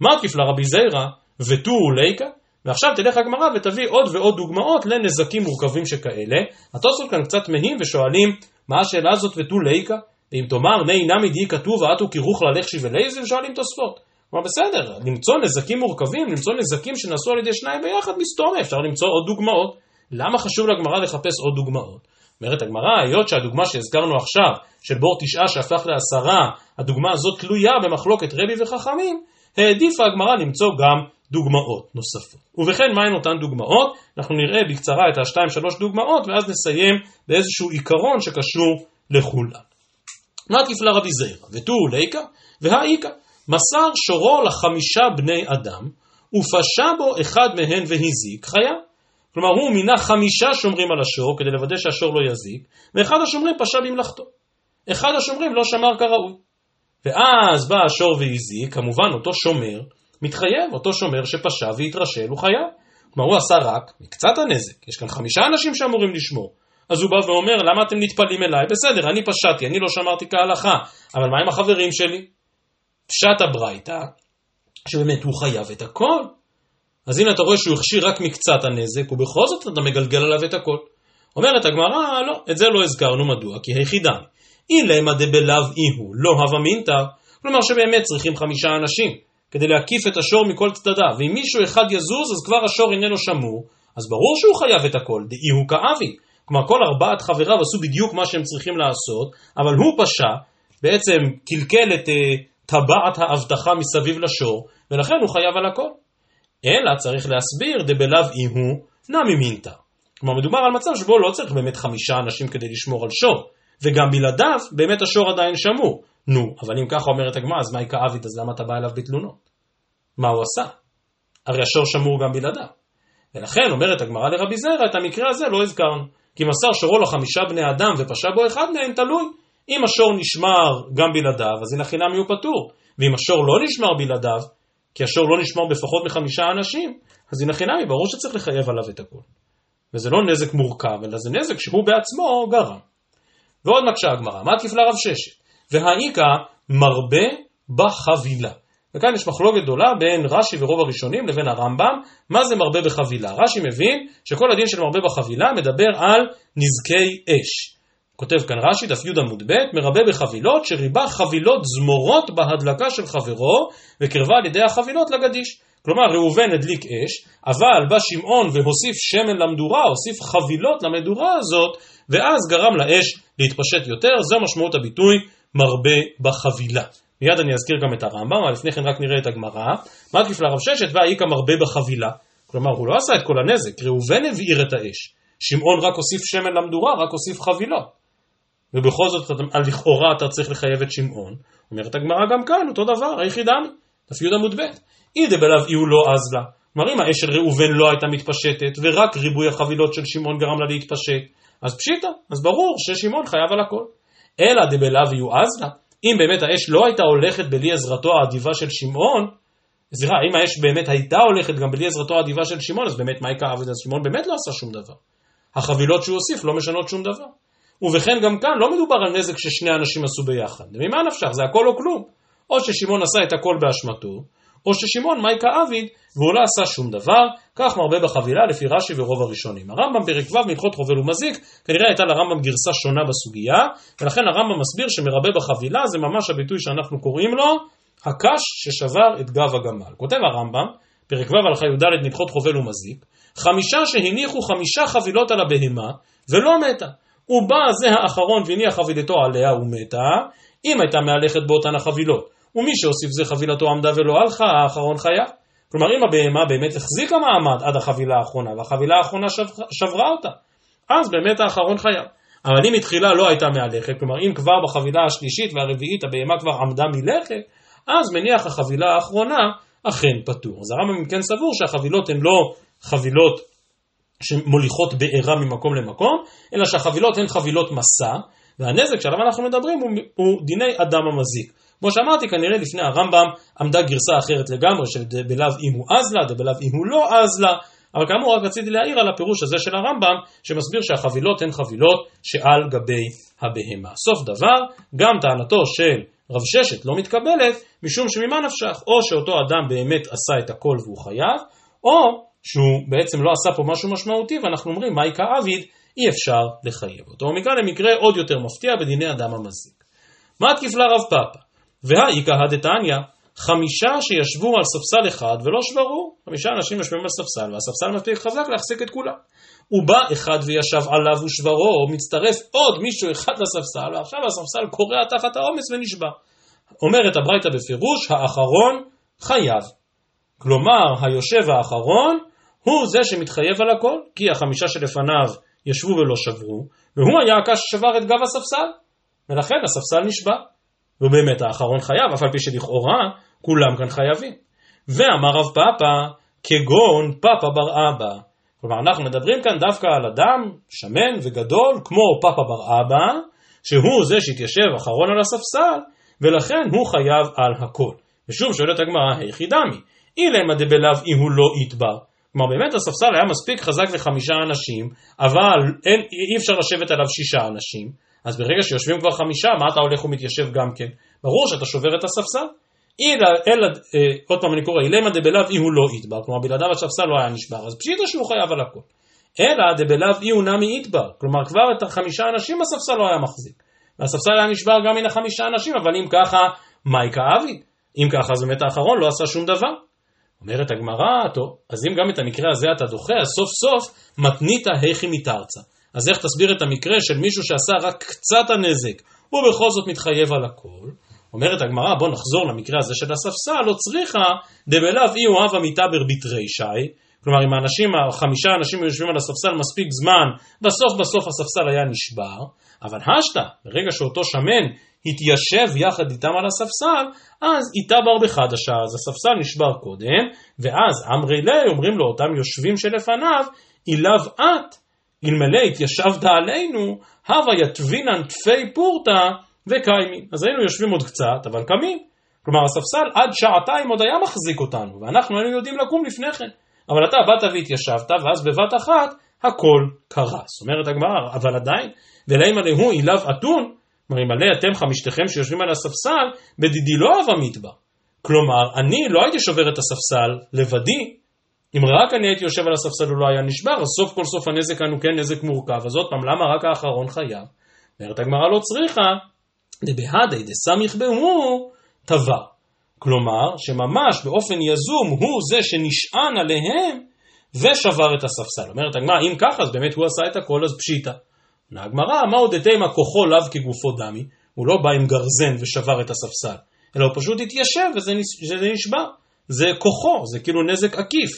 S1: מקיף לרבי זיירא ותו ליקה, ועכשיו תלך הגמרא ותביא עוד ועוד דוגמאות לנזקים מורכבים שכאלה. התוספות כאן קצת מהים ושואלים, מה השאלה הזאת ותו ליקה? ואם תאמר, ני נמי די כתוב ואתו כירוך ללכשי ולייזל, שואלים תוספות. כלומר בסדר, למצוא נזקים מורכבים, למצוא נזקים שנעשו על ידי שניים ביחד, מסתומה, אפשר למצוא עוד דוגמאות. למה חשוב לגמרא לחפש עוד דוגמאות? אומרת הגמרא, היות שהדוגמה שהזכרנו עכשיו, של בור תשעה שהפך לעשרה, הדוגמה הזאת תלויה במחלוקת רבי וחכמים, העדיפה הגמרא למצוא גם דוגמאות נוספות. ובכן, מהן אותן דוגמאות? אנחנו נראה בקצרה את השתיים שלוש דוגמאות, ואז נסיים באיזשהו עיקרון שקשור לכולם. מה תפלה רבי זעירא? ותו ליקה והאיכא. מסר שורו לחמישה בני אדם, ופשע בו אחד מהן והזיק חיה. כלומר, הוא מינה חמישה שומרים על השור כדי לוודא שהשור לא יזיק, ואחד השומרים פשע במלאכתו. אחד השומרים לא שמר כראוי. ואז בא השור והזיק, כמובן אותו שומר, מתחייב, אותו שומר שפשע והתרשל הוא חייב. כלומר, הוא עשה רק מקצת הנזק, יש כאן חמישה אנשים שאמורים לשמור. אז הוא בא ואומר, למה אתם נטפלים אליי? בסדר, אני פשעתי, אני לא שמרתי כהלכה, אבל מה עם החברים שלי? פשט הברייתא, שבאמת הוא חייב את הכל. אז הנה אתה רואה שהוא הכשיר רק מקצת הנזק, ובכל זאת אתה מגלגל עליו את הכל. אומרת הגמרא, לא, את זה לא הזכרנו, מדוע? כי היחידה. אילמה דבלאו איהו, לא הווה מינתא, כלומר שבאמת צריכים חמישה אנשים. כדי להקיף את השור מכל צדדיו, ואם מישהו אחד יזוז, אז כבר השור איננו שמור, אז ברור שהוא חייב את הכל, דאי הוא כאבי. כלומר, כל ארבעת חבריו עשו בדיוק מה שהם צריכים לעשות, אבל הוא פשע, בעצם קלקל את uh, טבעת האבטחה מסביב לשור, ולכן הוא חייב על הכל. אלא צריך להסביר דבלאו אי הוא נמי מינתא. כלומר, מדובר על מצב שבו לא צריך באמת חמישה אנשים כדי לשמור על שור, וגם בלעדיו באמת השור עדיין שמור. נו, אבל אם ככה אומרת הגמרא, אז מהי כאביד, אז למה אתה בא אליו בתלונות? מה הוא עשה? הרי השור שמור גם בלעדיו. ולכן אומרת הגמרא לרבי זרע, את המקרה הזה לא הזכרנו. כי מסר שורו לחמישה בני אדם ופשע בו אחד מהם, תלוי. אם השור נשמר גם בלעדיו, אז הנה חינמי הוא פטור. ואם השור לא נשמר בלעדיו, כי השור לא נשמר בפחות מחמישה אנשים, אז הנה חינמי, ברור שצריך לחייב עליו את הכול. וזה לא נזק מורכב, אלא זה נזק שהוא בעצמו גרם. ועוד מקשה הגמרא, מה תפלה רב ששת? והאיכא מרבה בחבילה. וכאן יש מחלוקת גדולה בין רש"י ורוב הראשונים לבין הרמב"ם, מה זה מרבה בחבילה. רש"י מבין שכל הדין של מרבה בחבילה מדבר על נזקי אש. כותב כאן רש"י, דף י עמוד ב', מרבה בחבילות, שריבה חבילות זמורות בהדלקה של חברו, וקרבה על ידי החבילות לגדיש. כלומר, ראובן הדליק אש, אבל בא שמעון והוסיף שמן למדורה, הוסיף חבילות למדורה הזאת, ואז גרם לאש להתפשט יותר, זו משמעות הביטוי מרבה בחבילה. מיד אני אזכיר גם את הרמב"ם, אבל לפני כן רק נראה את הגמרא. מה תקיף לרב ששת והאיכא מרבה בחבילה. כלומר, הוא לא עשה את כל הנזק, ראובן הבעיר את האש. שמעון רק הוסיף שמן למדורה, רק הוסיף חבילות. ובכל זאת, לכאורה אתה צריך לחייב את שמעון. אומרת הגמרא גם כאן, אותו דבר, היחידמי, דף י עמוד ב'. אי דבלאו אי הוא לא עז לה. כלומר, אם האש של ראובן לא הייתה מתפשטת, ורק ריבוי החבילות של שמעון גרם לה להתפשט, אז פשיטא, אז ברור ששמעון חייב על הכל. אלא דבלאו אי הוא עז לה. אם באמת האש לא הייתה הולכת בלי עזרתו האדיבה של שמעון, סליחה, אם האש באמת הייתה הולכת גם בלי עזרתו האדיבה של שמעון, אז באמת מה יקרה אז שמעון באמת לא עשה שום דבר. החבילות שהוא הוסיף לא משנות שום דבר. ובכן גם כאן לא מדובר על נזק ששני אנשים עשו ביחד. ממה נפשך? זה הכל או כלום. או ששמעון עשה את הכל באשמתו, או ששמעון מייקה עביד והוא לא עשה שום דבר, כך מרבה בחבילה לפי רש"י ורוב הראשונים. הרמב"ם פרק ו' מהלכות חובל ומזיק, כנראה הייתה לרמב"ם גרסה שונה בסוגיה, ולכן הרמב"ם מסביר שמרבה בחבילה זה ממש הביטוי שאנחנו קוראים לו, הקש ששבר את גב הגמל. כותב הרמב"ם, פרק ו' הלכה י"ד נלכות חובל ומזיק, חמישה שהניחו חמישה חבילות על הבהמה, ולא מתה. הוא בא זה האחרון והניח חבילתו עליה ומתה, אם הייתה מהלכת באותן החבילות. ומי שהוסיף זה חבילתו עמדה ולא הלכה, האחרון חיה. כלומר, אם הבהמה באמת החזיקה מעמד עד החבילה האחרונה, והחבילה האחרונה שברה, אותה, אז באמת האחרון חיה. אבל אם מתחילה לא הייתה מהלכת, כלומר אם כבר בחבילה השלישית והרביעית הבהמה כבר עמדה מלכת, אז מניח החבילה האחרונה אכן פטור. אז הרמב"ם כן סבור שהחבילות הן לא חבילות שמוליכות בעירה ממקום למקום, אלא שהחבילות הן חבילות מסע, והנזק שעליו אנחנו מדברים הוא, הוא דיני אדם המזיק. כמו שאמרתי, כנראה לפני הרמב"ם עמדה גרסה אחרת לגמרי, של דבלאו אם הוא עז לה, דבלאו אם הוא לא עז לה, אבל כאמור רק רציתי להעיר על הפירוש הזה של הרמב"ם, שמסביר שהחבילות הן חבילות שעל גבי הבהמה. סוף דבר, גם טענתו של רב ששת לא מתקבלת, משום שממה נפשך, או שאותו אדם באמת עשה את הכל והוא חייב, או שהוא בעצם לא עשה פה משהו משמעותי, ואנחנו אומרים, מהי כאביד, אי אפשר לחייב אותו. ומכאן למקרה עוד יותר מפתיע בדיני אדם המזיק. מה תקיפלה רב פאפא? והאיכא הדתניא, חמישה שישבו על ספסל אחד ולא שברו, חמישה אנשים יושבים על ספסל, והספסל מספיק חזק להחזיק את כולם. הוא בא אחד וישב עליו ושברו, מצטרף עוד מישהו אחד לספסל, ועכשיו הספסל קורע תחת העומס ונשבר. אומרת הברייתא בפירוש, האחרון חייב. כלומר, היושב האחרון הוא זה שמתחייב על הכל, כי החמישה שלפניו ישבו ולא שברו, והוא היה הקש ששבר את גב הספסל, ולכן הספסל נשבר. ובאמת האחרון חייב, אף על פי שלכאורה כולם כאן חייבים. ואמר רב פאפא, כגון פאפא בר אבא. כלומר, אנחנו מדברים כאן דווקא על אדם שמן וגדול, כמו פאפא בר אבא, שהוא זה שהתיישב אחרון על הספסל, ולכן הוא חייב על הכל. ושוב שואלת הגמרא, היכי דמי, אילמה דבלאו הוא לא יתבר. כלומר, באמת הספסל היה מספיק חזק לחמישה אנשים, אבל אין, אי אפשר לשבת עליו שישה אנשים, אז ברגע שיושבים כבר חמישה, מה אתה הולך ומתיישב גם כן? ברור שאתה שובר את הספסל. אלא, אלא, אה, עוד פעם אני קורא, אילמה דבלאו אי הוא לא יתבר, כלומר בלעדיו הספסל לא היה נשבר, אז פשיטה שהוא חייב על הכל. אלא דבלאו אי הוא נמי יתבר, כלומר כבר את החמישה אנשים הספסל לא היה מחזיק. והספסל היה נשבר גם מן החמישה אנשים, אבל אם ככה, מהי כאבי? אם ככה, אז באמת האחרון לא עשה שום דבר. אומרת הגמרא, טוב, אז אם גם את המקרה הזה אתה דוחה, אז סוף סוף מתנית היכי מתרצה. אז איך תסביר את המקרה של מישהו שעשה רק קצת הנזק, ובכל זאת מתחייב על הכל? אומרת הגמרא, בוא נחזור למקרה הזה של הספסל, לא צריכה דבלאו אי אוהב המיתבר בתרישי, כלומר אם האנשים, החמישה אנשים יושבים על הספסל מספיק זמן, בסוף בסוף הספסל היה נשבר, אבל השתא, ברגע שאותו שמן התיישב יחד איתם על הספסל, אז איתה בר בחדשה, אז הספסל נשבר קודם, ואז אמרי לי אומרים לו אותם יושבים שלפניו, אילב את, אלמלא התיישבת עלינו, הווה יתבינן תפי פורתא וקיימים. אז היינו יושבים עוד קצת, אבל קמים. כלומר הספסל עד שעתיים עוד היה מחזיק אותנו, ואנחנו היינו יודעים לקום לפני כן. אבל אתה באת והתיישבת, ואז בבת אחת הכל קרס. אומרת הגמרא, אבל עדיין, ולאמא להו אילב אתון, כלומר, אלמלא אתם חמישתכם שיושבים על הספסל, בדידי לא אהב המטבע. כלומר, אני לא הייתי שובר את הספסל לבדי, אם רק אני הייתי יושב על הספסל הוא לא היה נשבר, אז סוף כל סוף הנזק כאן הוא כן נזק מורכב, אז עוד פעם, למה רק האחרון חייב? אומרת הגמרא לא צריכה, דבהדי דסמיך בהו טבע. כלומר, שממש באופן יזום הוא זה שנשען עליהם ושבר את הספסל. אומרת הגמרא, אם ככה, אז באמת הוא עשה את הכל, אז פשיטא. עונה הגמרא, מה עוד אתמה כוחו לאו כגופו דמי? הוא לא בא עם גרזן ושבר את הספסל, אלא הוא פשוט התיישב וזה נשבר. זה כוחו, זה כאילו נזק עקיף.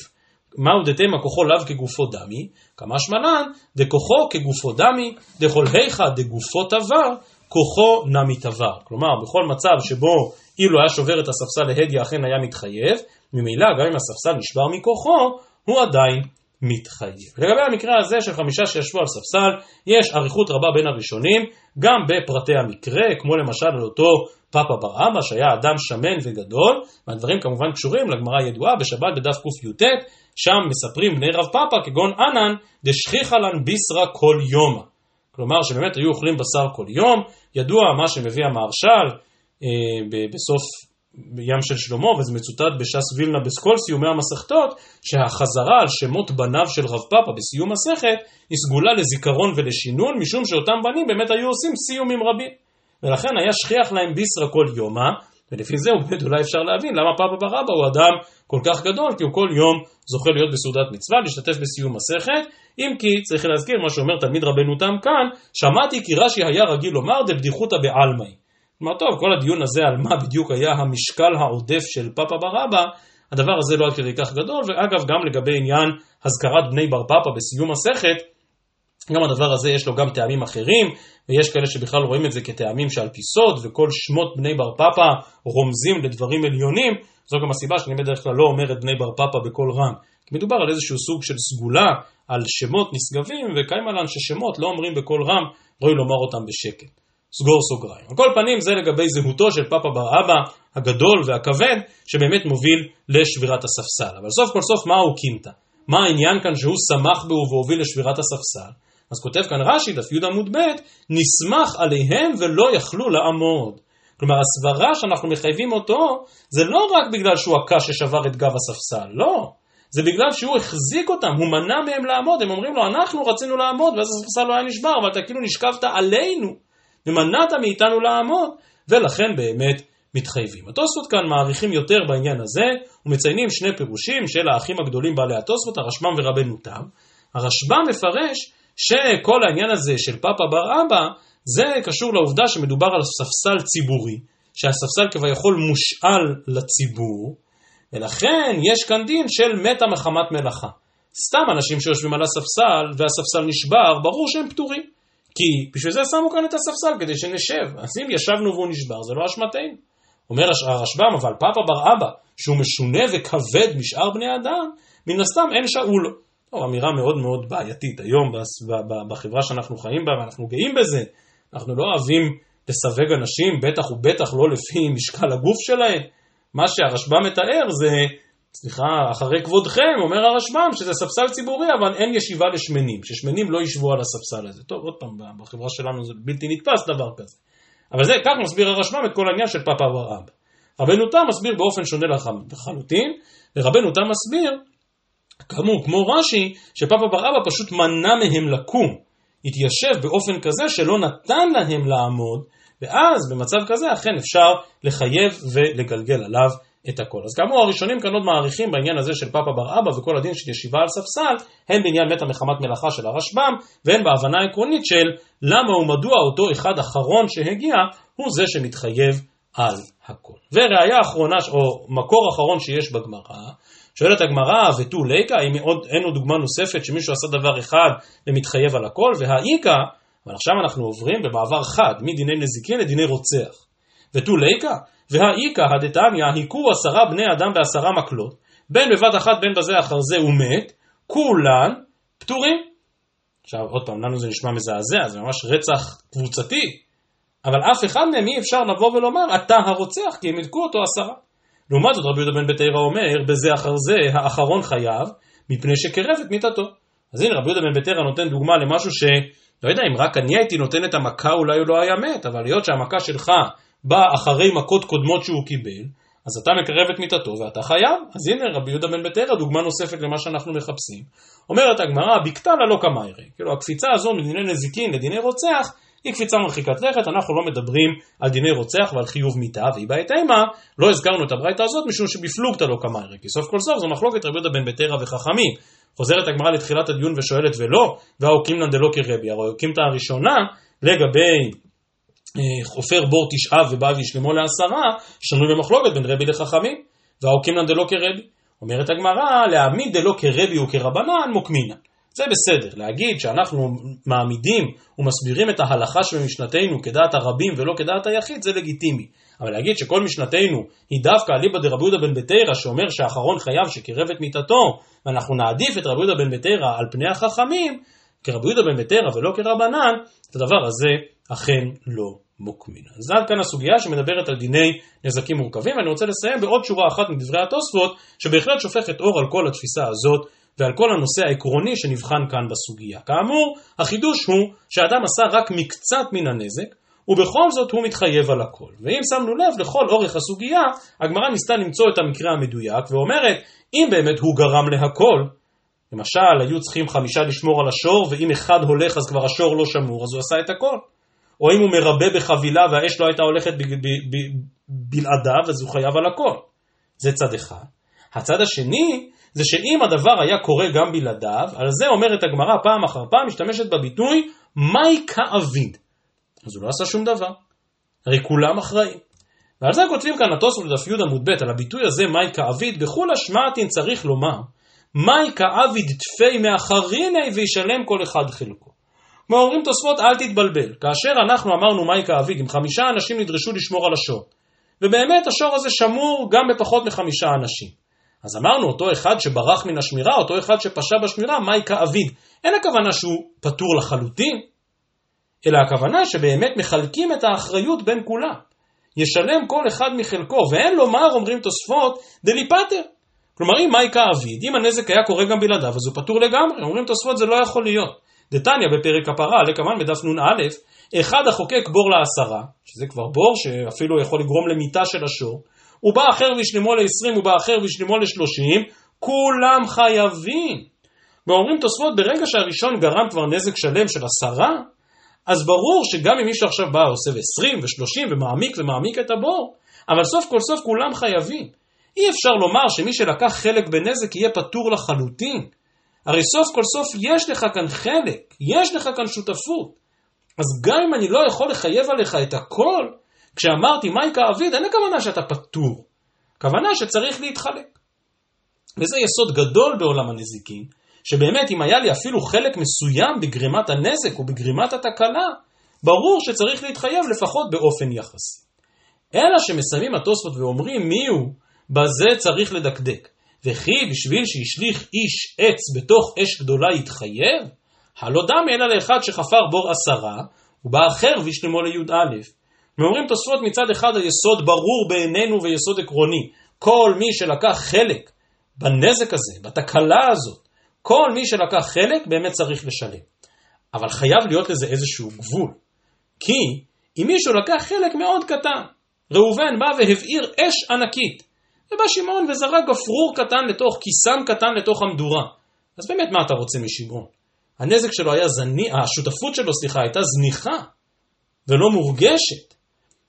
S1: מה עוד אתמה כוחו לאו כגופו דמי? כמה שמלן, דכוחו כגופו דמי, דכל היכא דגופו תבר, כוחו נמי תבר. כלומר, בכל מצב שבו אילו היה שובר את הספסל להדיא אכן היה מתחייב, ממילא גם אם הספסל נשבר מכוחו, הוא עדיין מתחייב. לגבי המקרה הזה של חמישה שישבו על ספסל, יש אריכות רבה בין הראשונים, גם בפרטי המקרה, כמו למשל על אותו פאפה בר אבא, שהיה אדם שמן וגדול, והדברים כמובן קשורים לגמרא הידועה בשבת בדף קי"ט, שם מספרים בני רב פאפה כגון ענן, דשכיחא לן ביסרא כל יומא. כלומר שבאמת היו אוכלים בשר כל יום, ידוע מה שמביא המהרש"ל אה, בסוף ים של שלמה, וזה מצוטט בש"ס וילנה בכל סיומי המסכתות, שהחזרה על שמות בניו של רב פאפה בסיום מסכת, היא סגולה לזיכרון ולשינון, משום שאותם בנים באמת היו עושים סיומים רבים. ולכן היה שכיח להם ביסרא כל יומא, ולפי זה באמת אולי אפשר להבין למה פאפה בר אבא הוא אדם כל כך גדול, כי הוא כל יום זוכה להיות בסעודת מצווה, להשתתף בסיום מסכת, אם כי צריך להזכיר מה שאומר תלמיד רבנו תם כאן, שמעתי כי רש"י היה רגיל לומר דבדיחותא בעלמאי. כלומר, טוב, כל הדיון הזה על מה בדיוק היה המשקל העודף של פאפה בר אבא, הדבר הזה לא עד כדי כך גדול, ואגב, גם לגבי עניין הזכרת בני בר פאפה בסיום מסכת, גם הדבר הזה יש לו גם טעמים אחרים, ויש כאלה שבכלל רואים את זה כטעמים שעל פי סוד, וכל שמות בני בר פאפה רומזים לדברים עליונים, זו גם הסיבה שאני בדרך כלל לא אומר את בני בר פאפה בקול רם. כי מדובר על איזשהו סוג של סגולה, על שמות נשגבים, וקיים עלן ששמות לא אומרים בקול רם, ראוי לומר אותם בשקט. סגור סוגריים. על כל פנים זה לגבי זהותו של פאפה בר אבא הגדול והכבד שבאמת מוביל לשבירת הספסל. אבל סוף כל סוף מה הוא קימתא? מה העניין כאן שהוא שמח בו והוביל לשבירת הספסל? אז כותב כאן רש"י, דף י עמוד ב', נסמך עליהם ולא יכלו לעמוד. כלומר הסברה שאנחנו מחייבים אותו זה לא רק בגלל שהוא הקש ששבר את גב הספסל, לא. זה בגלל שהוא החזיק אותם, הוא מנע מהם לעמוד, הם אומרים לו אנחנו רצינו לעמוד ואז הספסל לא היה נשבר, אבל אתה כאילו נשכבת עלינו. ומנעת מאיתנו לעמוד, ולכן באמת מתחייבים. התוספות כאן מעריכים יותר בעניין הזה, ומציינים שני פירושים של האחים הגדולים בעלי התוספות, הרשב"ם ורבנו תם. הרשב"ם מפרש שכל העניין הזה של פאפה בר אבא, זה קשור לעובדה שמדובר על ספסל ציבורי, שהספסל כביכול מושאל לציבור, ולכן יש כאן דין של מתה מחמת מלאכה. סתם אנשים שיושבים על הספסל והספסל נשבר, ברור שהם פטורים. כי בשביל זה שמו כאן את הספסל, כדי שנשב. אז אם ישבנו והוא נשבר, זה לא אשמתנו. אומר הרשב"ם, אבל פאפה בר אבא, שהוא משונה וכבד משאר בני אדם, מן הסתם אין שאו לו. טוב, אמירה מאוד מאוד בעייתית היום בחברה שאנחנו חיים בה, ואנחנו גאים בזה. אנחנו לא אוהבים לסווג אנשים, בטח ובטח לא לפי משקל הגוף שלהם. מה שהרשב"ם מתאר זה סליחה, אחרי כבודכם, אומר הרשב"ם שזה ספסל ציבורי, אבל אין ישיבה לשמנים, ששמנים לא ישבו על הספסל הזה. טוב, עוד פעם, בחברה שלנו זה בלתי נתפס דבר כזה. אבל זה, כך מסביר הרשב"ם את כל העניין של פאפה ורב. רבנו תם מסביר באופן שונה לחלוטין, ורבנו תם מסביר, כאמור, כמו רש"י, שפאפה בר פשוט מנע מהם לקום, התיישב באופן כזה שלא נתן להם לעמוד, ואז במצב כזה אכן אפשר לחייב ולגלגל עליו את הכל. אז כאמור הראשונים כאן עוד מעריכים בעניין הזה של פאפה בר אבא וכל הדין של ישיבה על ספסל, הן בעניין מתה מחמת מלאכה של הרשב"ם, והן בהבנה העקרונית של למה ומדוע אותו אחד אחרון שהגיע הוא זה שמתחייב על הכל. וראיה אחרונה, או מקור אחרון שיש בגמרא, שואלת הגמרא, ותו ליקה, האם אין עוד דוגמה נוספת שמישהו עשה דבר אחד ומתחייב על הכל, והאיקה, אבל עכשיו אנחנו עוברים במעבר חד, מדיני נזיקין לדיני רוצח. ותו ליקה, והאיקה הדתניא היכו עשרה בני אדם בעשרה מקלות, בין בבת אחת בין בזה אחר זה הוא מת, כולן פטורים. עכשיו עוד פעם, לנו זה נשמע מזעזע, זה ממש רצח קבוצתי, אבל אף אחד מהם אי אפשר לבוא ולומר, אתה הרוצח, כי הם ידקו אותו עשרה. לעומת זאת רבי יהודה בן בתרא אומר, בזה אחר זה האחרון חייב, מפני שקרב את מיתתו. אז הנה רבי יהודה בן בתרא נותן דוגמה למשהו ש... לא יודע, אם רק אני הייתי נותן את המכה אולי הוא לא היה מת, אבל היות שהמכה שלך באה אחרי מכות קודמות שהוא קיבל, אז אתה מקרב את מיתתו ואתה חייב. אז הנה רבי יהודה בן בתרא, דוגמה נוספת למה שאנחנו מחפשים. אומרת הגמרא, בקתלה לא קמיירי. כאילו הקפיצה הזו מדיני נזיקין לדיני רוצח, היא קפיצה מרחיקת לכת, אנחנו לא מדברים על דיני רוצח ועל חיוב מיתה, והיא בעת אימה, לא הזכרנו את הברייתא הזאת משום שבפלוגתא לא קמיירי, כי סוף כל סוף זו מחלוקת רבי יהודה בן בתרא וחכמים. חוזרת הגמרא לתחילת הדיון ושואלת ולא, והאוקימנא דלא כרבי, הרי האוקימתא הראשונה לגבי חופר בור תשעה ובא וישלמו לעשרה, שנוי במחלוקת בין רבי לחכמים, והאוקימנא דלא כרבי. אומרת הגמרא, להעמיד דלא כרבי וכרבנן מוקמינן. זה בסדר, להגיד שאנחנו מעמידים ומסבירים את ההלכה שבמשנתנו כדעת הרבים ולא כדעת היחיד, זה לגיטימי. אבל להגיד שכל משנתנו היא דווקא אליבא דרבי יהודה בן בתרא שאומר שהאחרון חייב שקירב את מיתתו ואנחנו נעדיף את רבי יהודה בן בתרא על פני החכמים כרבי יהודה בן בתרא ולא כרבנן, את הדבר הזה אכן לא מוקמין. אז עד כאן הסוגיה שמדברת על דיני נזקים מורכבים, ואני רוצה לסיים בעוד שורה אחת מדברי התוספות, שבהחלט שופכת אור על כל התפיסה הזאת ועל כל הנושא העקרוני שנבחן כאן בסוגיה. כאמור, החידוש הוא שאדם עשה רק מקצת מן הנזק, ובכל זאת הוא מתחייב על הכל. ואם שמנו לב לכל אורך הסוגיה, הגמרא ניסתה למצוא את המקרה המדויק, ואומרת, אם באמת הוא גרם להכל, למשל, היו צריכים חמישה לשמור על השור, ואם אחד הולך אז כבר השור לא שמור, אז הוא עשה את הכל. או אם הוא מרבה בחבילה והאש לא הייתה הולכת בלעדיו, אז הוא חייב על הכל. זה צד אחד. הצד השני, זה שאם הדבר היה קורה גם בלעדיו, על זה אומרת הגמרא פעם אחר פעם, משתמשת בביטוי, מהי כאביד. אז הוא לא עשה שום דבר. הרי כולם אחראים. ועל זה כותבים כאן התוספות בדף י עמוד ב', על הביטוי הזה, מהי כאביד, בכולה שמעתין צריך לומר, מהי כאביד תפי מאחריני וישלם כל אחד חלקו. כמו אומרים תוספות, אל תתבלבל. כאשר אנחנו אמרנו מהי כאביד, אם חמישה אנשים נדרשו לשמור על השור, ובאמת השור הזה שמור גם בפחות מחמישה אנשים. אז אמרנו, אותו אחד שברח מן השמירה, אותו אחד שפשע בשמירה, מהי כאביד? אין הכוונה שהוא פטור לחלוטין, אלא הכוונה שבאמת מחלקים את האחריות בין כולם. ישלם כל אחד מחלקו, ואין לומר, אומרים תוספות, דליפטר. כלומר, אם מהי כאביד, אם הנזק היה קורה גם בלעדיו, אז הוא פטור לגמרי. אומרים תוספות, זה לא יכול להיות. דתניא בפרק הפרה, לקמן בדף נ"א, אחד החוקק בור לעשרה, שזה כבר בור שאפילו יכול לגרום למיתה של השור, הוא בא אחר וישלמו ל-20, הוא בא אחר וישלמו ל-30, כולם חייבים. ואומרים תוספות, ברגע שהראשון גרם כבר נזק שלם של עשרה, אז ברור שגם אם מישהו עכשיו בא ועושה ב-20 ו-30 ומעמיק ומעמיק את הבור, אבל סוף כל סוף כולם חייבים. אי אפשר לומר שמי שלקח חלק בנזק יהיה פטור לחלוטין. הרי סוף כל סוף יש לך כאן חלק, יש לך כאן שותפות. אז גם אם אני לא יכול לחייב עליך את הכל, כשאמרתי מהי כאביד, אין הכוונה שאתה פטור. כוונה שצריך להתחלק. וזה יסוד גדול בעולם הנזיקין, שבאמת אם היה לי אפילו חלק מסוים בגרימת הנזק או בגרימת התקלה, ברור שצריך להתחייב לפחות באופן יחסי. אלא שמסיימים התוספות ואומרים מי הוא, בזה צריך לדקדק. וכי בשביל שהשליך איש עץ בתוך אש גדולה יתחייב? הלא דמי אלא לאחד שחפר בור עשרה, ובאחר וישלמו לי"א. ואומרים תוספות מצד אחד היסוד ברור בעינינו ויסוד עקרוני. כל מי שלקח חלק בנזק הזה, בתקלה הזאת, כל מי שלקח חלק באמת צריך לשלם. אבל חייב להיות לזה איזשהו גבול. כי אם מישהו לקח חלק מאוד קטן, ראובן בא והבעיר אש ענקית, ובא שמעון וזרק גפרור קטן לתוך, קיסם קטן לתוך המדורה. אז באמת מה אתה רוצה משמעון? הנזק שלו היה זניח, השותפות שלו, סליחה, הייתה זניחה ולא מורגשת.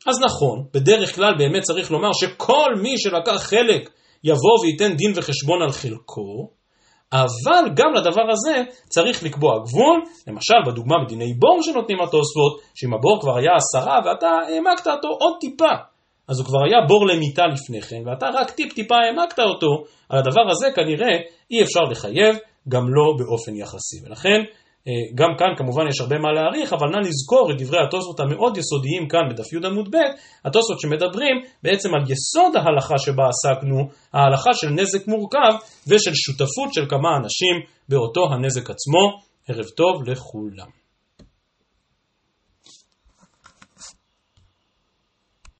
S1: אז נכון, בדרך כלל באמת צריך לומר שכל מי שלקח חלק יבוא וייתן דין וחשבון על חלקו, אבל גם לדבר הזה צריך לקבוע גבול, למשל בדוגמה בדיני בור שנותנים התוספות, שאם הבור כבר היה עשרה ואתה העמקת אותו עוד טיפה, אז הוא כבר היה בור למיטה לפני כן, ואתה רק טיפ טיפה העמקת אותו, על הדבר הזה כנראה אי אפשר לחייב, גם לא באופן יחסי. ולכן אה, גם כאן כמובן יש הרבה מה להעריך, אבל נא לזכור את דברי התוספות המאוד יסודיים כאן בדף י עמוד ב', התוספות שמדברים בעצם על יסוד ההלכה שבה עסקנו, ההלכה של נזק מורכב ושל שותפות של כמה אנשים באותו הנזק עצמו. ערב טוב לכולם.